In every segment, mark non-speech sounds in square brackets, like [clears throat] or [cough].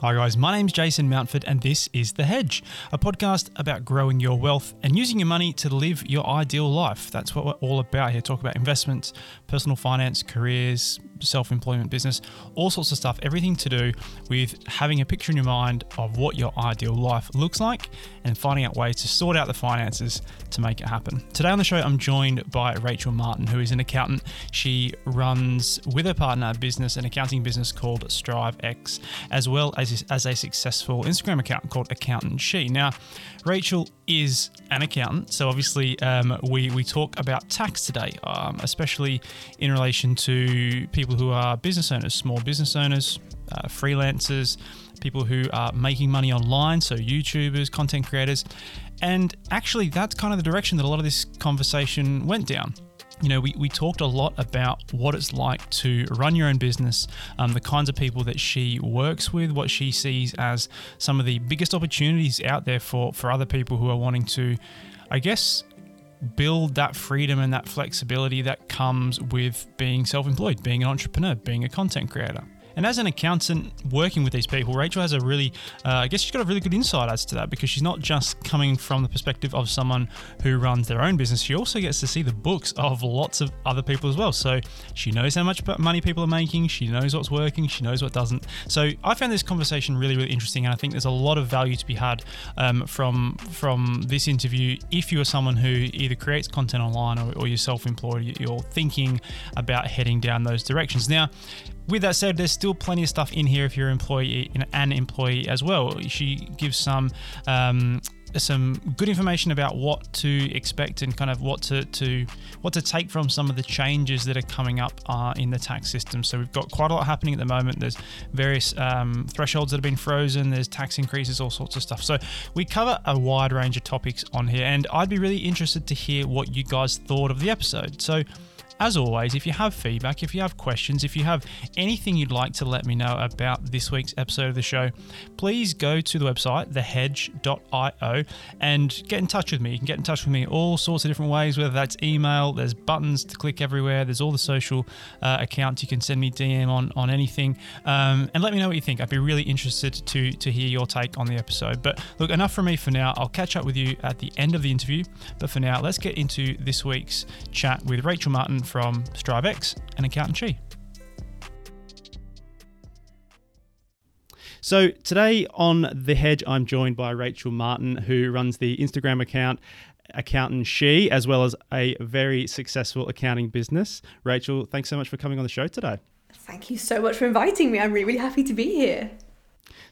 Hi, guys. My name's Jason Mountford, and this is The Hedge, a podcast about growing your wealth and using your money to live your ideal life. That's what we're all about here. Talk about investments, personal finance, careers, self employment, business, all sorts of stuff. Everything to do with having a picture in your mind of what your ideal life looks like and finding out ways to sort out the finances to make it happen. Today on the show, I'm joined by Rachel Martin, who is an accountant. She runs with her partner a business, an accounting business called StriveX, as well as as a successful Instagram account called Accountant She. Now, Rachel is an accountant, so obviously um, we we talk about tax today, um, especially in relation to people who are business owners, small business owners, uh, freelancers, people who are making money online, so YouTubers, content creators, and actually that's kind of the direction that a lot of this conversation went down. You know, we, we talked a lot about what it's like to run your own business, um, the kinds of people that she works with, what she sees as some of the biggest opportunities out there for, for other people who are wanting to, I guess, build that freedom and that flexibility that comes with being self employed, being an entrepreneur, being a content creator. And as an accountant working with these people, Rachel has a really, uh, I guess she's got a really good insight as to that because she's not just coming from the perspective of someone who runs their own business. She also gets to see the books of lots of other people as well. So she knows how much money people are making. She knows what's working. She knows what doesn't. So I found this conversation really, really interesting, and I think there's a lot of value to be had um, from from this interview. If you are someone who either creates content online or, or you're self-employed, you're thinking about heading down those directions. Now, with that said, there's still plenty of stuff in here if you're an employee, an employee as well. She gives some um, some good information about what to expect and kind of what to, to what to take from some of the changes that are coming up uh, in the tax system. So we've got quite a lot happening at the moment. There's various um, thresholds that have been frozen. There's tax increases, all sorts of stuff. So we cover a wide range of topics on here, and I'd be really interested to hear what you guys thought of the episode. So as always, if you have feedback, if you have questions, if you have anything you'd like to let me know about this week's episode of the show, please go to the website, thehedge.io, and get in touch with me. You can get in touch with me all sorts of different ways, whether that's email, there's buttons to click everywhere, there's all the social uh, accounts you can send me DM on, on anything, um, and let me know what you think. I'd be really interested to, to hear your take on the episode. But look, enough from me for now. I'll catch up with you at the end of the interview. But for now, let's get into this week's chat with Rachel Martin from StriveX and Accountant She. So today on The Hedge, I'm joined by Rachel Martin, who runs the Instagram account Accountant She, as well as a very successful accounting business. Rachel, thanks so much for coming on the show today. Thank you so much for inviting me. I'm really, really happy to be here.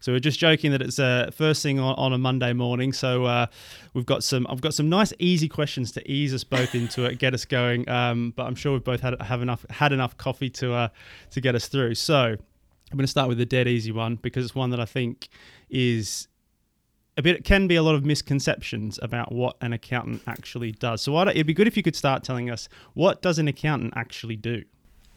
So we're just joking that it's uh, first thing on, on a Monday morning. So uh, we've got some I've got some nice easy questions to ease us both into it, get us going. Um, but I'm sure we've both had have enough had enough coffee to uh, to get us through. So I'm going to start with the dead easy one because it's one that I think is a bit can be a lot of misconceptions about what an accountant actually does. So it'd be good if you could start telling us what does an accountant actually do.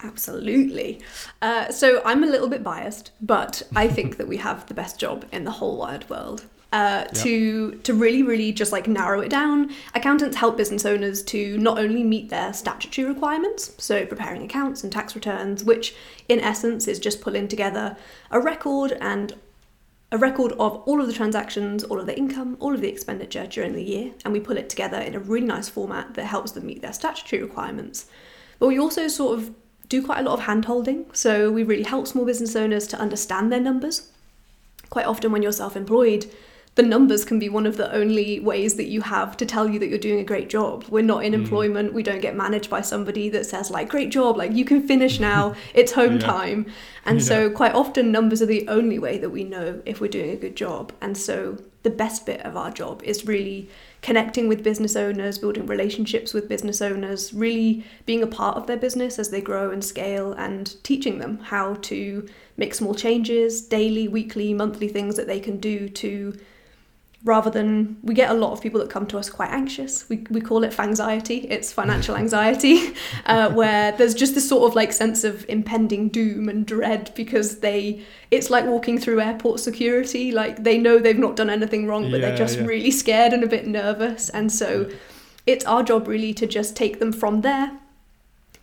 Absolutely. Uh, so I'm a little bit biased, but I think that we have the best job in the whole wide world. Uh, yep. to to really really just like narrow it down accountants help business owners to not only meet their statutory requirements so preparing accounts and tax returns which in essence is just pulling together a record and a record of all of the transactions all of the income all of the expenditure during the year and we pull it together in a really nice format that helps them meet their statutory requirements but we also sort of do quite a lot of hand holding. So we really help small business owners to understand their numbers. Quite often, when you're self employed, the numbers can be one of the only ways that you have to tell you that you're doing a great job. We're not in mm. employment. We don't get managed by somebody that says, like, great job, like, you can finish now, [laughs] it's home yeah. time. And yeah. so, quite often, numbers are the only way that we know if we're doing a good job. And so, the best bit of our job is really connecting with business owners, building relationships with business owners, really being a part of their business as they grow and scale, and teaching them how to make small changes, daily, weekly, monthly things that they can do to rather than we get a lot of people that come to us quite anxious we, we call it anxiety it's financial anxiety [laughs] uh, where there's just this sort of like sense of impending doom and dread because they it's like walking through airport security like they know they've not done anything wrong but yeah, they're just yeah. really scared and a bit nervous and so yeah. it's our job really to just take them from there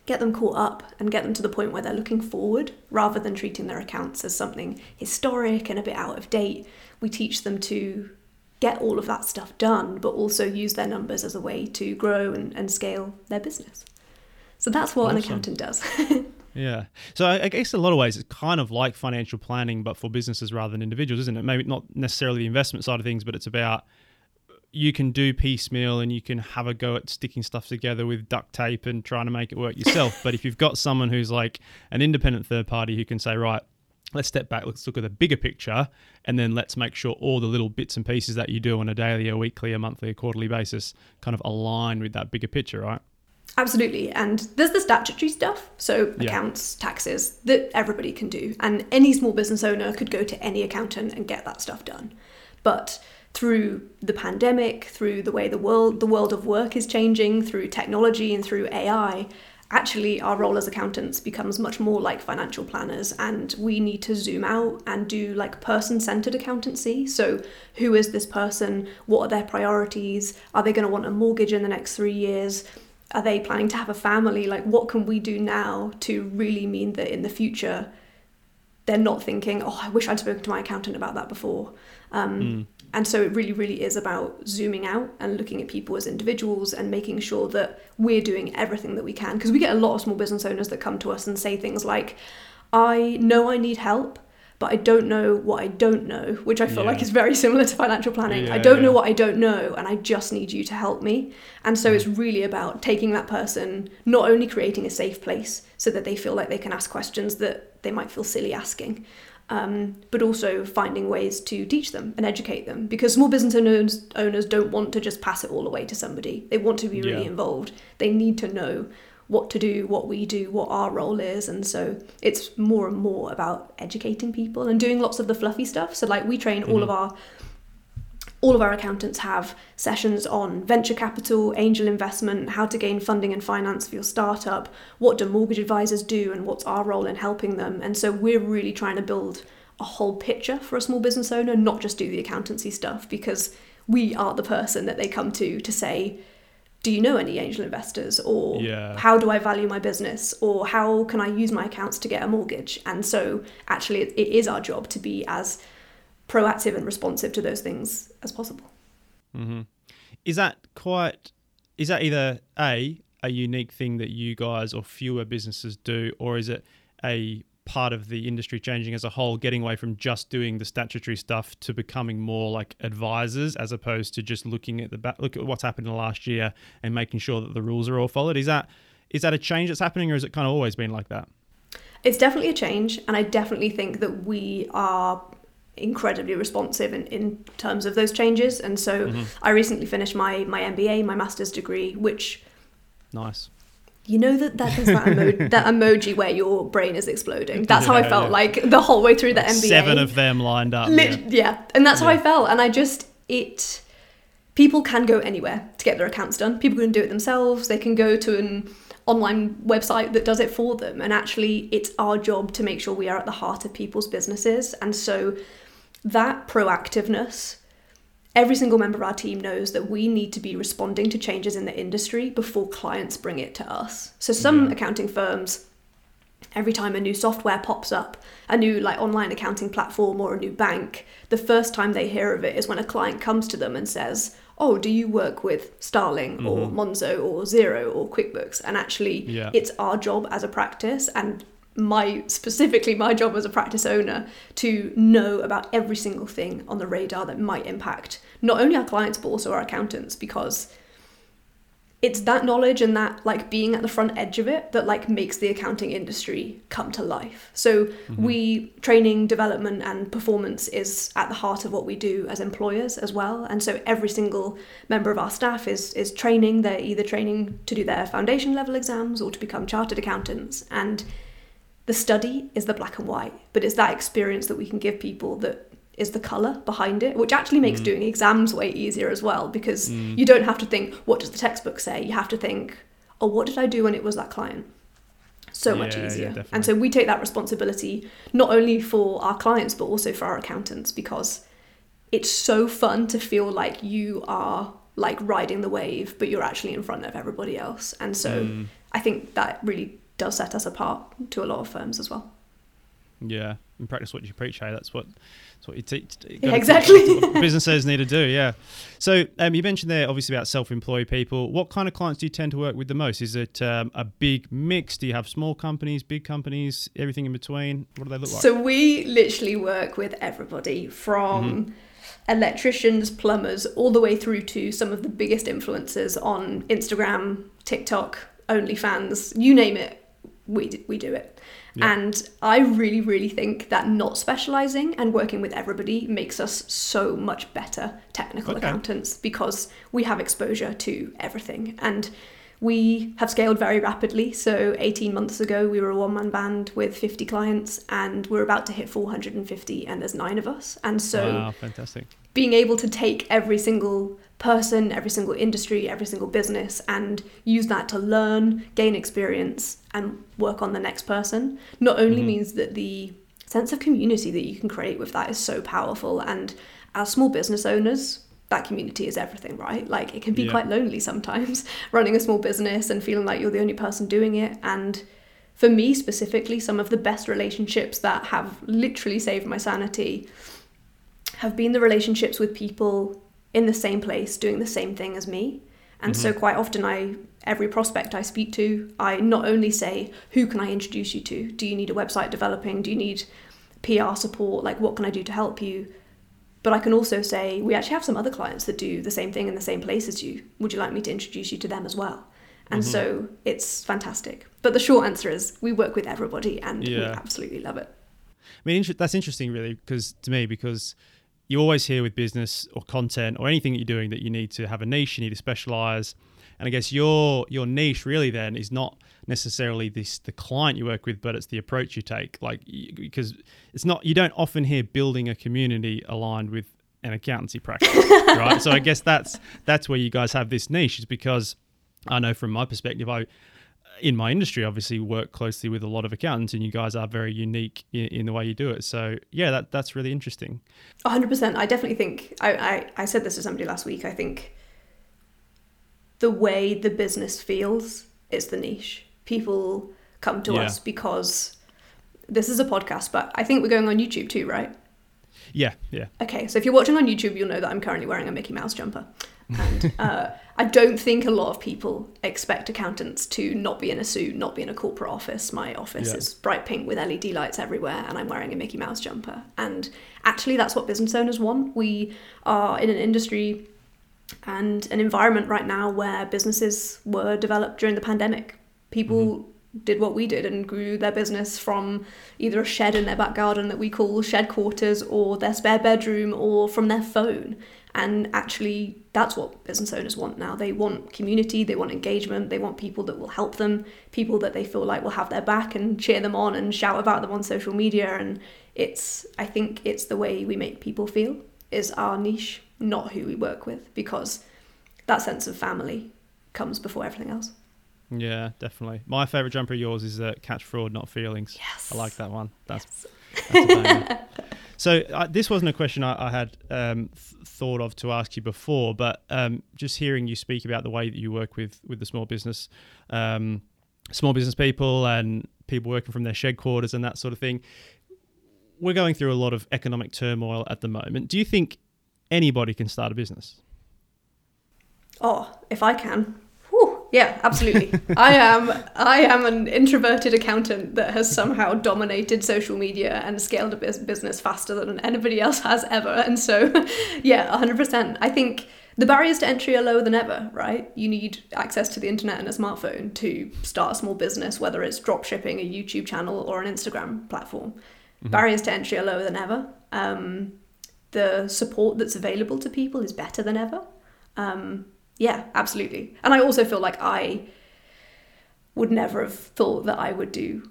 get them caught up and get them to the point where they're looking forward rather than treating their accounts as something historic and a bit out of date. We teach them to get all of that stuff done, but also use their numbers as a way to grow and, and scale their business. So that's what awesome. an accountant does. [laughs] yeah. So I, I guess in a lot of ways it's kind of like financial planning, but for businesses rather than individuals, isn't it? Maybe not necessarily the investment side of things, but it's about you can do piecemeal and you can have a go at sticking stuff together with duct tape and trying to make it work yourself. [laughs] but if you've got someone who's like an independent third party who can say, right, let's step back, let's look at the bigger picture, and then let's make sure all the little bits and pieces that you do on a daily, a weekly, a monthly, a quarterly basis kind of align with that bigger picture, right? Absolutely. And there's the statutory stuff, so yeah. accounts, taxes, that everybody can do. And any small business owner could go to any accountant and get that stuff done. But through the pandemic, through the way the world the world of work is changing, through technology and through AI, actually our role as accountants becomes much more like financial planners and we need to zoom out and do like person-centered accountancy. So who is this person? What are their priorities? Are they going to want a mortgage in the next 3 years? Are they planning to have a family? Like what can we do now to really mean that in the future they're not thinking, oh, I wish I'd spoken to my accountant about that before. Um, mm. And so it really, really is about zooming out and looking at people as individuals and making sure that we're doing everything that we can. Because we get a lot of small business owners that come to us and say things like, I know I need help, but I don't know what I don't know, which I feel yeah. like is very similar to financial planning. Yeah, I don't yeah. know what I don't know, and I just need you to help me. And so mm. it's really about taking that person, not only creating a safe place so that they feel like they can ask questions that they might feel silly asking, um, but also finding ways to teach them and educate them because small business owners, owners don't want to just pass it all away to somebody. They want to be really yeah. involved. They need to know what to do, what we do, what our role is. And so it's more and more about educating people and doing lots of the fluffy stuff. So, like, we train mm-hmm. all of our all of our accountants have sessions on venture capital, angel investment, how to gain funding and finance for your startup, what do mortgage advisors do, and what's our role in helping them. And so we're really trying to build a whole picture for a small business owner, not just do the accountancy stuff, because we are the person that they come to to say, do you know any angel investors or yeah. how do i value my business or how can i use my accounts to get a mortgage and so actually it is our job to be as proactive and responsive to those things as possible. Mm-hmm. Is that quite? Is that either a a unique thing that you guys or fewer businesses do, or is it a part of the industry changing as a whole, getting away from just doing the statutory stuff to becoming more like advisors as opposed to just looking at the back, look at what's happened in the last year and making sure that the rules are all followed? Is that is that a change that's happening, or has it kind of always been like that? It's definitely a change, and I definitely think that we are incredibly responsive in, in terms of those changes. And so mm-hmm. I recently finished my my MBA, my master's degree, which nice. You know that that is that, emo- [laughs] that emoji where your brain is exploding. That's how I felt yeah. like the whole way through the MBA. Seven of them lined up. Lit- yeah. yeah. and that's how I felt. And I just it. People can go anywhere to get their accounts done. People can do it themselves. They can go to an online website that does it for them. And actually, it's our job to make sure we are at the heart of people's businesses. And so that proactiveness, every single member of our team knows that we need to be responding to changes in the industry before clients bring it to us. So some yeah. accounting firms every time a new software pops up, a new like online accounting platform or a new bank, the first time they hear of it is when a client comes to them and says, "Oh, do you work with Starling mm-hmm. or Monzo or Xero or QuickBooks?" And actually, yeah. it's our job as a practice and my specifically my job as a practice owner to know about every single thing on the radar that might impact not only our clients but also our accountants because it's that knowledge and that like being at the front edge of it that like makes the accounting industry come to life. So mm-hmm. we training development and performance is at the heart of what we do as employers as well. And so every single member of our staff is is training. They're either training to do their foundation level exams or to become chartered accountants. And the study is the black and white, but it's that experience that we can give people that is the color behind it, which actually makes mm. doing exams way easier as well because mm. you don't have to think, what does the textbook say? You have to think, oh, what did I do when it was that client? So yeah, much easier. Yeah, and so we take that responsibility not only for our clients, but also for our accountants because it's so fun to feel like you are like riding the wave, but you're actually in front of everybody else. And so mm. I think that really does set us apart to a lot of firms as well. Yeah, and practice what you preach. Hey, that's what that's what you teach. [laughs] Yeah, exactly. [laughs] businesses need to do. Yeah. So um, you mentioned there obviously about self-employed people. What kind of clients do you tend to work with the most? Is it um, a big mix? Do you have small companies, big companies, everything in between? What do they look like? So we literally work with everybody from. Mm-hmm electricians, plumbers, all the way through to some of the biggest influencers on Instagram, TikTok, OnlyFans, you name it, we, we do it. Yeah. And I really, really think that not specializing and working with everybody makes us so much better technical okay. accountants because we have exposure to everything. And we have scaled very rapidly. So 18 months ago, we were a one man band with 50 clients, and we're about to hit 450, and there's nine of us. And so, wow, fantastic. Being able to take every single person, every single industry, every single business, and use that to learn, gain experience, and work on the next person not only mm-hmm. means that the sense of community that you can create with that is so powerful. And as small business owners, that community is everything, right? Like it can be yeah. quite lonely sometimes [laughs] running a small business and feeling like you're the only person doing it. And for me specifically, some of the best relationships that have literally saved my sanity have been the relationships with people in the same place doing the same thing as me. And mm-hmm. so quite often I every prospect I speak to, I not only say, who can I introduce you to? Do you need a website developing? Do you need PR support? Like what can I do to help you? But I can also say, we actually have some other clients that do the same thing in the same place as you. Would you like me to introduce you to them as well? And mm-hmm. so it's fantastic. But the short answer is we work with everybody and yeah. we absolutely love it. I mean, that's interesting, really, because to me, because you always hear with business or content or anything that you're doing that you need to have a niche, you need to specialize. And I guess your your niche really then is not necessarily this the client you work with, but it's the approach you take. Like because it's not you don't often hear building a community aligned with an accountancy practice, [laughs] right? So I guess that's that's where you guys have this niche is because I know from my perspective, I in my industry obviously work closely with a lot of accountants and you guys are very unique in, in the way you do it. So yeah that that's really interesting. 100% i definitely think I, I i said this to somebody last week i think the way the business feels is the niche. People come to yeah. us because this is a podcast but i think we're going on youtube too right? Yeah yeah. Okay so if you're watching on youtube you'll know that i'm currently wearing a mickey mouse jumper and uh, I don't think a lot of people expect accountants to not be in a suit, not be in a corporate office. My office yeah. is bright pink with LED lights everywhere, and I'm wearing a Mickey Mouse jumper. And actually, that's what business owners want. We are in an industry and an environment right now where businesses were developed during the pandemic. People mm-hmm did what we did and grew their business from either a shed in their back garden that we call shed quarters or their spare bedroom or from their phone. And actually, that's what business owners want now. They want community, they want engagement, they want people that will help them, people that they feel like will have their back and cheer them on and shout about them on social media. And it's, I think it's the way we make people feel is our niche, not who we work with, because that sense of family comes before everything else. Yeah, definitely. My favorite jumper of yours is uh, catch fraud, not feelings. Yes. I like that one. That's, yes. [laughs] that's [laughs] So uh, this wasn't a question I, I had um, th- thought of to ask you before, but um, just hearing you speak about the way that you work with with the small business, um, small business people and people working from their shed quarters and that sort of thing. We're going through a lot of economic turmoil at the moment. Do you think anybody can start a business? Oh, if I can, yeah, absolutely. I am I am an introverted accountant that has somehow dominated social media and scaled a business faster than anybody else has ever. And so, [laughs] yeah, 100%. I think the barriers to entry are lower than ever, right? You need access to the internet and a smartphone to start a small business, whether it's drop shipping, a YouTube channel, or an Instagram platform. Mm-hmm. Barriers to entry are lower than ever. Um, the support that's available to people is better than ever. Um, yeah, absolutely. And I also feel like I would never have thought that I would do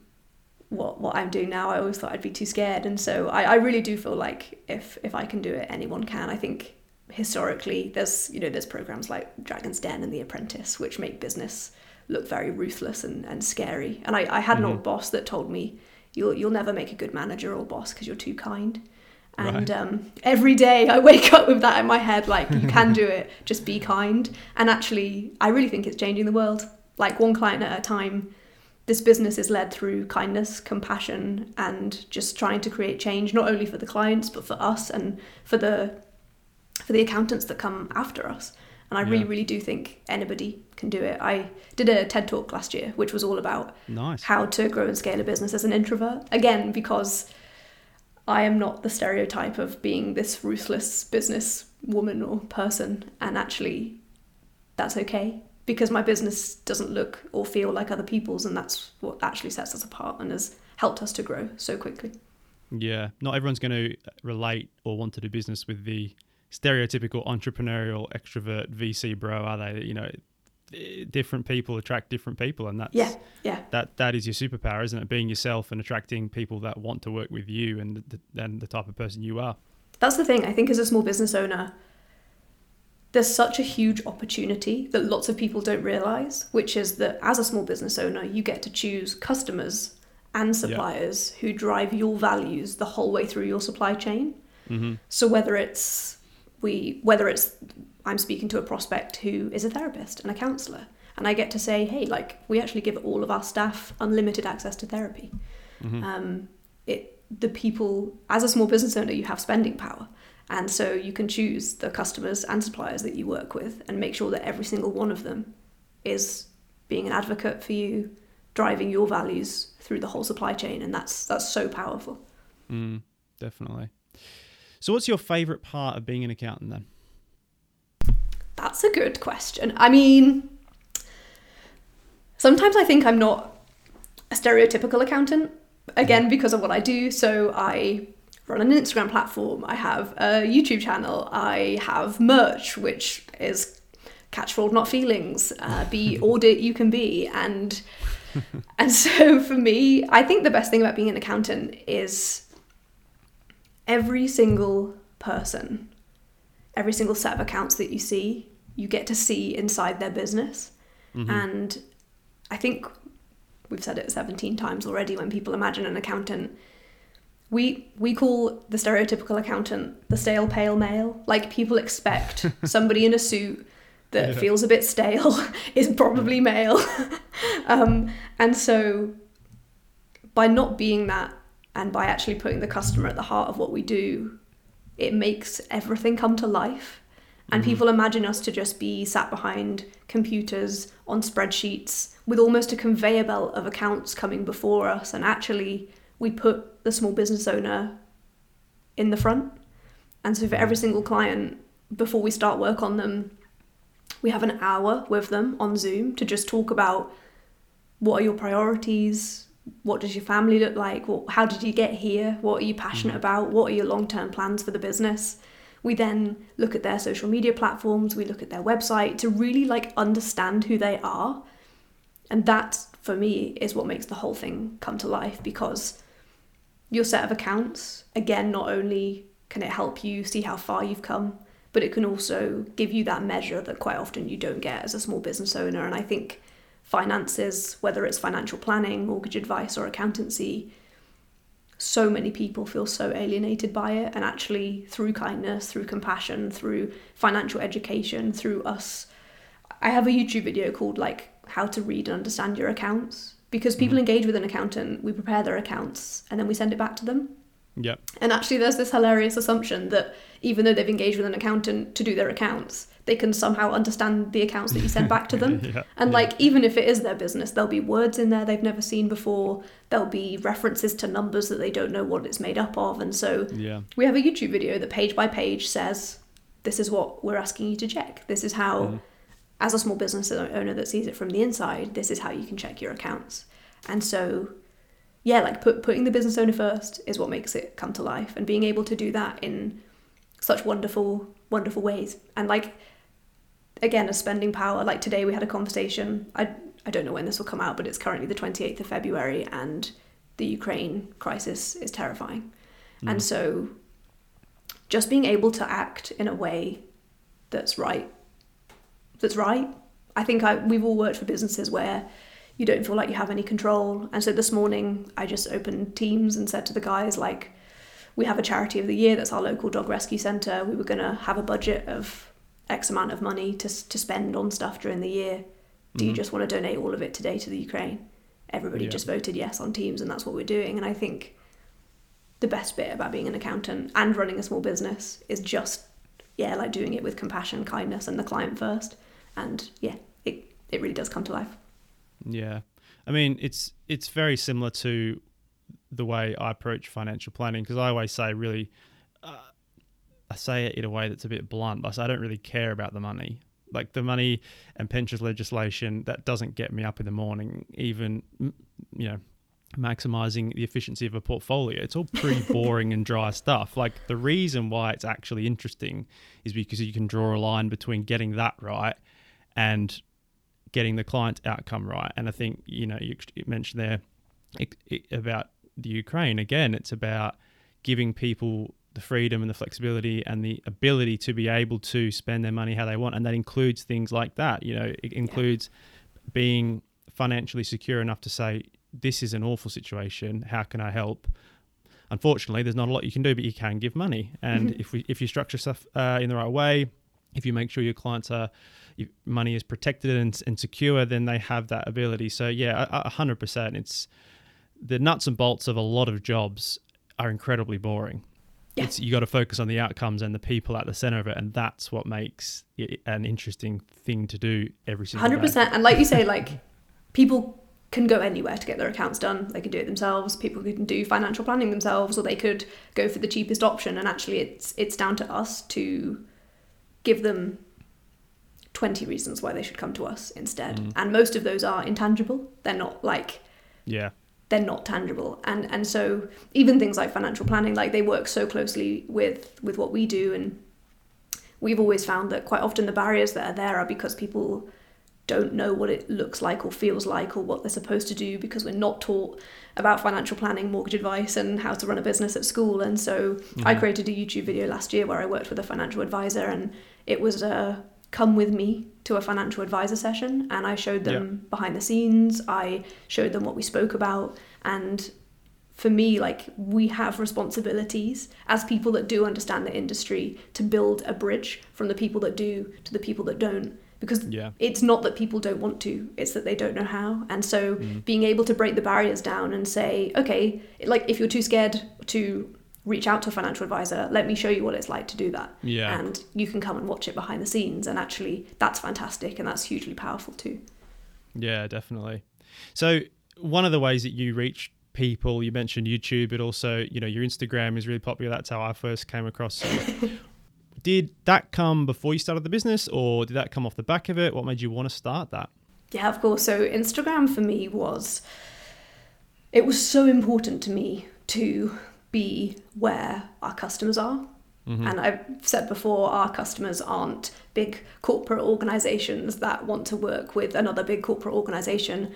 what what I'm doing now. I always thought I'd be too scared, and so I, I really do feel like if if I can do it, anyone can. I think historically there's you know there's programs like Dragon's Den and The Apprentice which make business look very ruthless and, and scary. And I, I had mm-hmm. an old boss that told me you'll you'll never make a good manager or boss because you're too kind. And right. um, every day I wake [laughs] up with that in my head like, you can do it, [laughs] just be kind. And actually, I really think it's changing the world. like one client at a time. This business is led through kindness, compassion, and just trying to create change, not only for the clients but for us and for the for the accountants that come after us. And I really, really do think anybody can do it. I did a TED talk last year, which was all about Nice. how to grow and scale a business as an introvert. Again, because I am not the stereotype of being this ruthless business woman or person, and actually, that's okay because my business doesn't look or feel like other people's, and that's what actually sets us apart and has helped us to grow so quickly. Yeah, not everyone's going to relate or want to do business with the stereotypical entrepreneurial extrovert VC bro, are they? You know, different people attract different people, and that's Yeah, yeah, that that is your superpower, isn't it? Being yourself and attracting people that want to work with you and the, and the type of person you are. That's the thing. I think as a small business owner, there's such a huge opportunity that lots of people don't realize, which is that as a small business owner, you get to choose customers and suppliers who drive your values the whole way through your supply chain. Mm-hmm. So whether it's we whether it's I'm speaking to a prospect who is a therapist and a counselor and I get to say, hey, like we actually give all of our staff unlimited access to therapy. Mm-hmm. Um, it the people as a small business owner, you have spending power, and so you can choose the customers and suppliers that you work with, and make sure that every single one of them is being an advocate for you, driving your values through the whole supply chain, and that's that's so powerful. Mm, definitely. So, what's your favorite part of being an accountant then? That's a good question. I mean, sometimes I think I'm not a stereotypical accountant, again, because of what I do. So I run an Instagram platform, I have a YouTube channel, I have merch, which is catch fraud, not feelings, uh, be [laughs] audit you can be. And, and so for me, I think the best thing about being an accountant is every single person every single set of accounts that you see, you get to see inside their business. Mm-hmm. And I think we've said it 17 times already when people imagine an accountant. We we call the stereotypical accountant the stale pale male. Like people expect [laughs] somebody in a suit that Yeah. feels a bit stale [laughs] is probably male. [laughs] um, and so by not being that and by actually putting the customer at the heart of what we do, it makes everything come to life. And mm-hmm. people imagine us to just be sat behind computers on spreadsheets with almost a conveyor belt of accounts coming before us. And actually, we put the small business owner in the front. And so, for every mm-hmm. single client, before we start work on them, we have an hour with them on Zoom to just talk about what are your priorities, what does your family look like, what, how did you get here, what are you passionate mm. about, what are your long term plans for the business. We then look at their social media platforms, we look at their website to really like understand who they are. And that for me is what makes the whole thing come to life because your set of accounts, again, not only can it help you see how far you've come, but it can also give you that measure that quite often you don't get as a small business owner. And I think finances, whether it's financial planning, mortgage advice, or accountancy, so many people feel so alienated by it. And actually, through kindness, through compassion, through financial education, through us, I have a YouTube video called like How to Read and Understand Your Accounts. Because people mm-hmm. engage with an accountant, we prepare their accounts and then we send it back to them. Yeah. And actually, there's this hilarious assumption that even though they've engaged with an accountant to do their accounts, they can somehow understand the accounts that you send back to them. [laughs] Yeah, And yeah. like, even if it is their business, there'll be words in there they've never seen before. There'll be references to numbers that they don't know what it's made up of. And so Yeah. we have a YouTube video that page by page says, this is what we're asking you to check. This is how, Mhm. as a small business owner that sees it from the inside, this is how you can check your accounts. And so, yeah, like put, putting the business owner first is what makes it come to life, and being able to do that in such wonderful, wonderful ways. And like, again, a spending power. Like today, we had a conversation. I I don't know when this will come out, but it's currently the twenty eighth of February, and the Ukraine crisis is terrifying. Mm. And so, just being able to act in a way that's right, that's right. I think I we've all worked for businesses where you don't feel like you have any control. And so this morning I just opened Teams and said to the guys like, we have a charity of the year that's our local dog rescue centre. We were gonna have a budget of X amount of money to to spend on stuff during the year. Do you mm-hmm. just want to donate all of it today to the Ukraine? Everybody Yeah. just voted yes on Teams, and that's what we're doing. And I think the best bit about being an accountant and running a small business is just yeah, like doing it with compassion, kindness, and the client first. And yeah, it it really does come to life. Yeah, I mean it's it's very similar to the way I approach financial planning because I always say really, I say it in a way that's a bit blunt. I say I don't really care about the money. Like the money and pensions legislation that doesn't get me up in the morning. Even you know, maximizing the efficiency of a portfolio. It's all pretty [laughs] boring and dry stuff. Like the reason why it's actually interesting is because you can draw a line between getting that right and getting the client outcome right. And I think you know you mentioned there about the Ukraine again. It's about giving people the freedom and the flexibility and the ability to be able to spend their money how they want, and that includes things like that. You know, it includes being financially secure enough to say this is an awful situation. How can I help? Unfortunately, there's not a lot you can do, but you can give money. And if we if you structure stuff uh, in the right way, if you make sure your clients are money is protected and, and secure, then they have that ability. So yeah, a hundred percent. It's the nuts and bolts of a lot of jobs are incredibly boring. Yeah. It's you got to focus on the outcomes and the people at the center of it, and that's what makes it an interesting thing to do every single Hundred day. percent. And like you say, like people can go anywhere to get their accounts done. They can do it themselves. People can do financial planning themselves, or they could go for the cheapest option. And actually, it's it's down to us to give them twenty reasons why they should come to us instead. Mm. And most of those are intangible. They're not like Yeah, they're not tangible. And and so even things like financial planning like they work so closely with with what we do. And we've always found that quite often the barriers that are there are because people don't know what it looks like or feels like or what they're supposed to do because we're not taught about financial planning mortgage advice and how to run a business at school. And so i Mhm. created a youtube video last year where i worked with a financial advisor and it was a come with me to a financial advisor session and I showed them behind the scenes. I showed them what we spoke about and for me like we have responsibilities as people that do understand the industry to build a bridge from the people that do to the people that don't because yeah, it's not that people don't want to it's that they don't know how and so Mm. being able to break the barriers down and say okay like if you're too scared to reach out to a financial advisor let me show you what it's like to do that yeah. and you can come and watch it behind the scenes and actually that's fantastic and that's hugely powerful too Yeah, definitely. So one of the ways that you reach people, you mentioned YouTube, but also you know your Instagram is really popular. That's how I first came across [laughs] did that come before you started the business, or did that come off the back of it? What made you want to start that? yeah of course so instagram for me was it was so important to me to be where our customers are. Mhm. and i've said before our customers aren't big corporate organizations that want to work with another big corporate organization.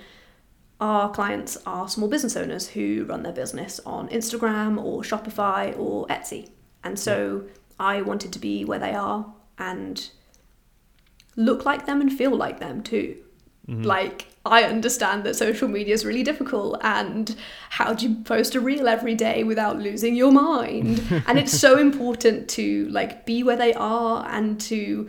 Our clients are small business owners who run their business on instagram or shopify or etsy. And so i wanted to be where they are and look like them and feel like them too. Mhm. like I understand that social media is really difficult and how do you post a reel every day without losing your mind? [laughs] and it's so important to like be where they are and to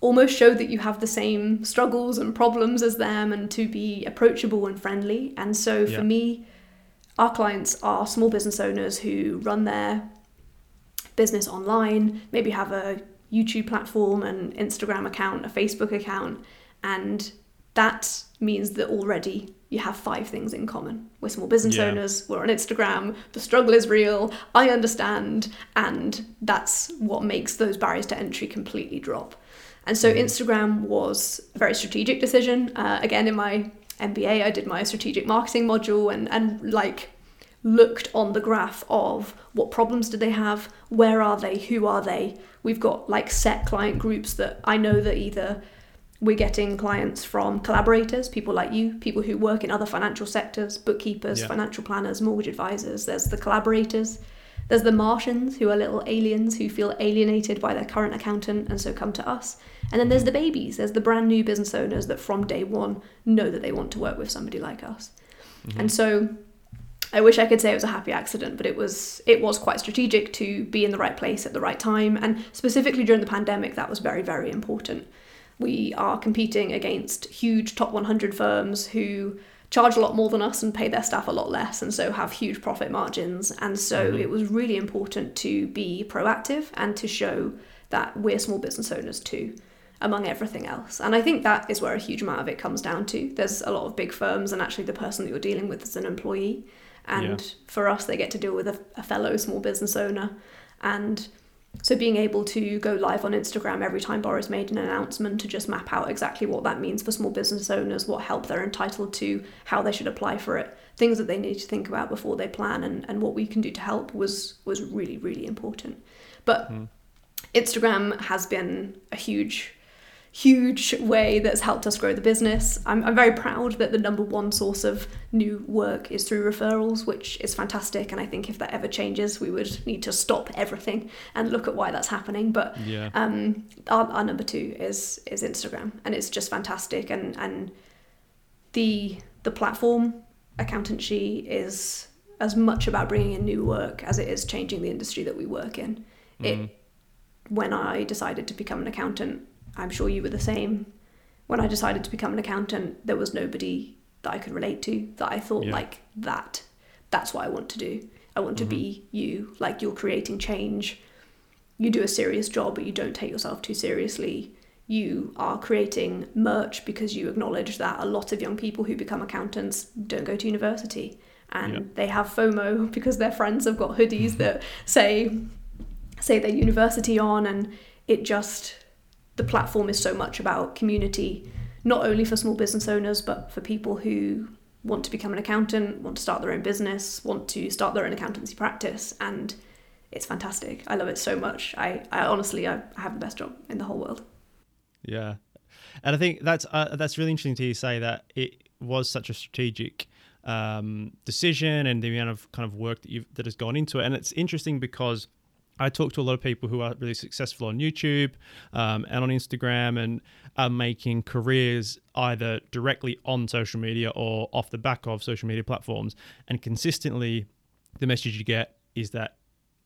almost show that you have the same struggles and problems as them and to be approachable and friendly. And so for Yeah. me, our clients are small business owners who run their business online, maybe have a YouTube platform, an Instagram account, a Facebook account, and that means that already you have five things in common. We're small business Yeah. owners, we're on Instagram, the struggle is real, I understand, and that's what makes those barriers to entry completely drop. And so Instagram was a very strategic decision. Uh, again, in my MBA, I did my strategic marketing module and, and like looked on the graph of what problems do they have, where are they, who are they. We've got like set client groups that I know that either we're getting clients from collaborators, people like you, people who work in other financial sectors, bookkeepers, Yeah. financial planners, mortgage advisors. There's the collaborators. There's the Martians who are little aliens who feel alienated by their current accountant and so come to us. And then there's the babies. There's the brand new business owners that from day one know that they want to work with somebody like us. Mm-hmm. And so I wish I could say it was a happy accident, but it was it was quite strategic to be in the right place at the right time and specifically during the pandemic that was very very important. We are competing against huge top 100 firms who charge a lot more than us and pay their staff a lot less and so have huge profit margins. And so mm-hmm. it was really important to be proactive and to show that we're small business owners too among everything else. And I think that is where a huge amount of it comes down to. There's a lot of big firms, and actually, the person that you're dealing with is an employee. And yeah. for us, they get to deal with a, a, fellow small business owner. And so being able to go live on Instagram every time Boris made an announcement to just map out exactly what that means for small business owners, what help they're entitled to, how they should apply for it, things that they need to think about before they plan and, and what we can do to help was was really, really important. But mm. Instagram has been a huge huge way that's helped us grow the business. I'm, I'm very proud that the number one source of new work is through referrals, which is fantastic. And I think if that ever changes, we would need to stop everything and look at why that's happening. But yeah. um, our, our number two is is Instagram, and it's just fantastic. And and the the platform accountancy is as much about bringing in new work as it is changing the industry that we work in. Mm. It when I decided to become an accountant, I'm sure you were the same. When I decided to become an accountant, there was nobody that I could relate to that I thought yeah. like that. That's what I want to do. I want mm-hmm. to be you. Like you're creating change. You do a serious job, but you don't take yourself too seriously. You are creating merch because you acknowledge that a lot of young people who become accountants don't go to university and yep. they have FOMO [laughs] because their friends have got hoodies [laughs] that say say their university on and it just the platform is so much about community, not only for small business owners, but for people who want to become an accountant, want to start their own business, want to start their own accountancy practice. And it's fantastic. I love it so much. I, I honestly, I have the best job in the whole world. Yeah. And I think that's uh, that's really interesting to you say that it was such a strategic um, decision and the amount of kind of work that you've that has gone into it. And it's interesting because I talk to a lot of people who are really successful on YouTube um, and on Instagram and are making careers either directly on social media or off the back of social media platforms. And consistently, the message you get is that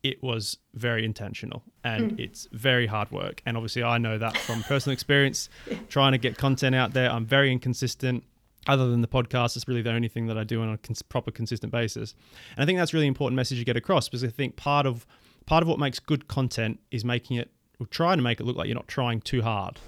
it was very intentional and mm. it's very hard work. And obviously, I know that from personal experience, [laughs] trying to get content out there. I'm very inconsistent. Other than the podcast, it's really the only thing that I do on a cons- proper, consistent basis. And I think that's really important message to get across because I think part of part of what makes good content is making it or trying to make it look like you're not trying too hard.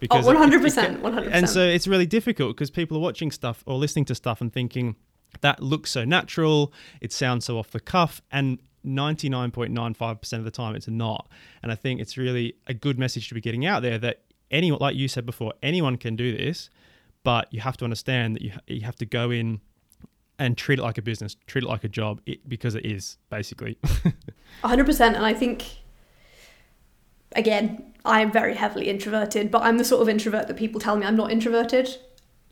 Because oh, 100%, it, it, 100%. And so it's really difficult because people are watching stuff or listening to stuff and thinking that looks so natural, it sounds so off the cuff, and 99.95% of the time it's not. And I think it's really a good message to be getting out there that anyone, like you said before, anyone can do this, but you have to understand that you, you have to go in and treat it like a business, treat it like a job, it, because it is basically. [laughs] 100%. And I think, again, I'm very heavily introverted, but I'm the sort of introvert that people tell me I'm not introverted.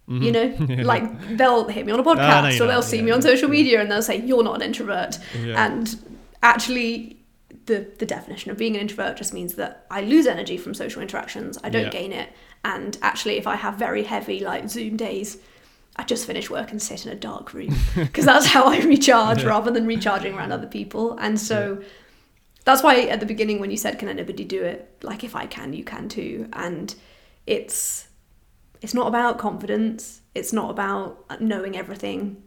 Mm-hmm. You know, [laughs] like they'll hit me on a podcast no, or they'll not. see yeah, me on social yeah. media and they'll say, You're not an introvert. Yeah. And actually, the, the definition of being an introvert just means that I lose energy from social interactions, I don't gain it. And actually, if I have very heavy, like Zoom days, I just finish work and sit in a dark room because that's how I recharge [laughs] yeah. rather than recharging around other people. And so yeah. that's why at the beginning when you said, "Can anybody do it?" Like if I can, you can too. And it's it's not about confidence. It's not about knowing everything.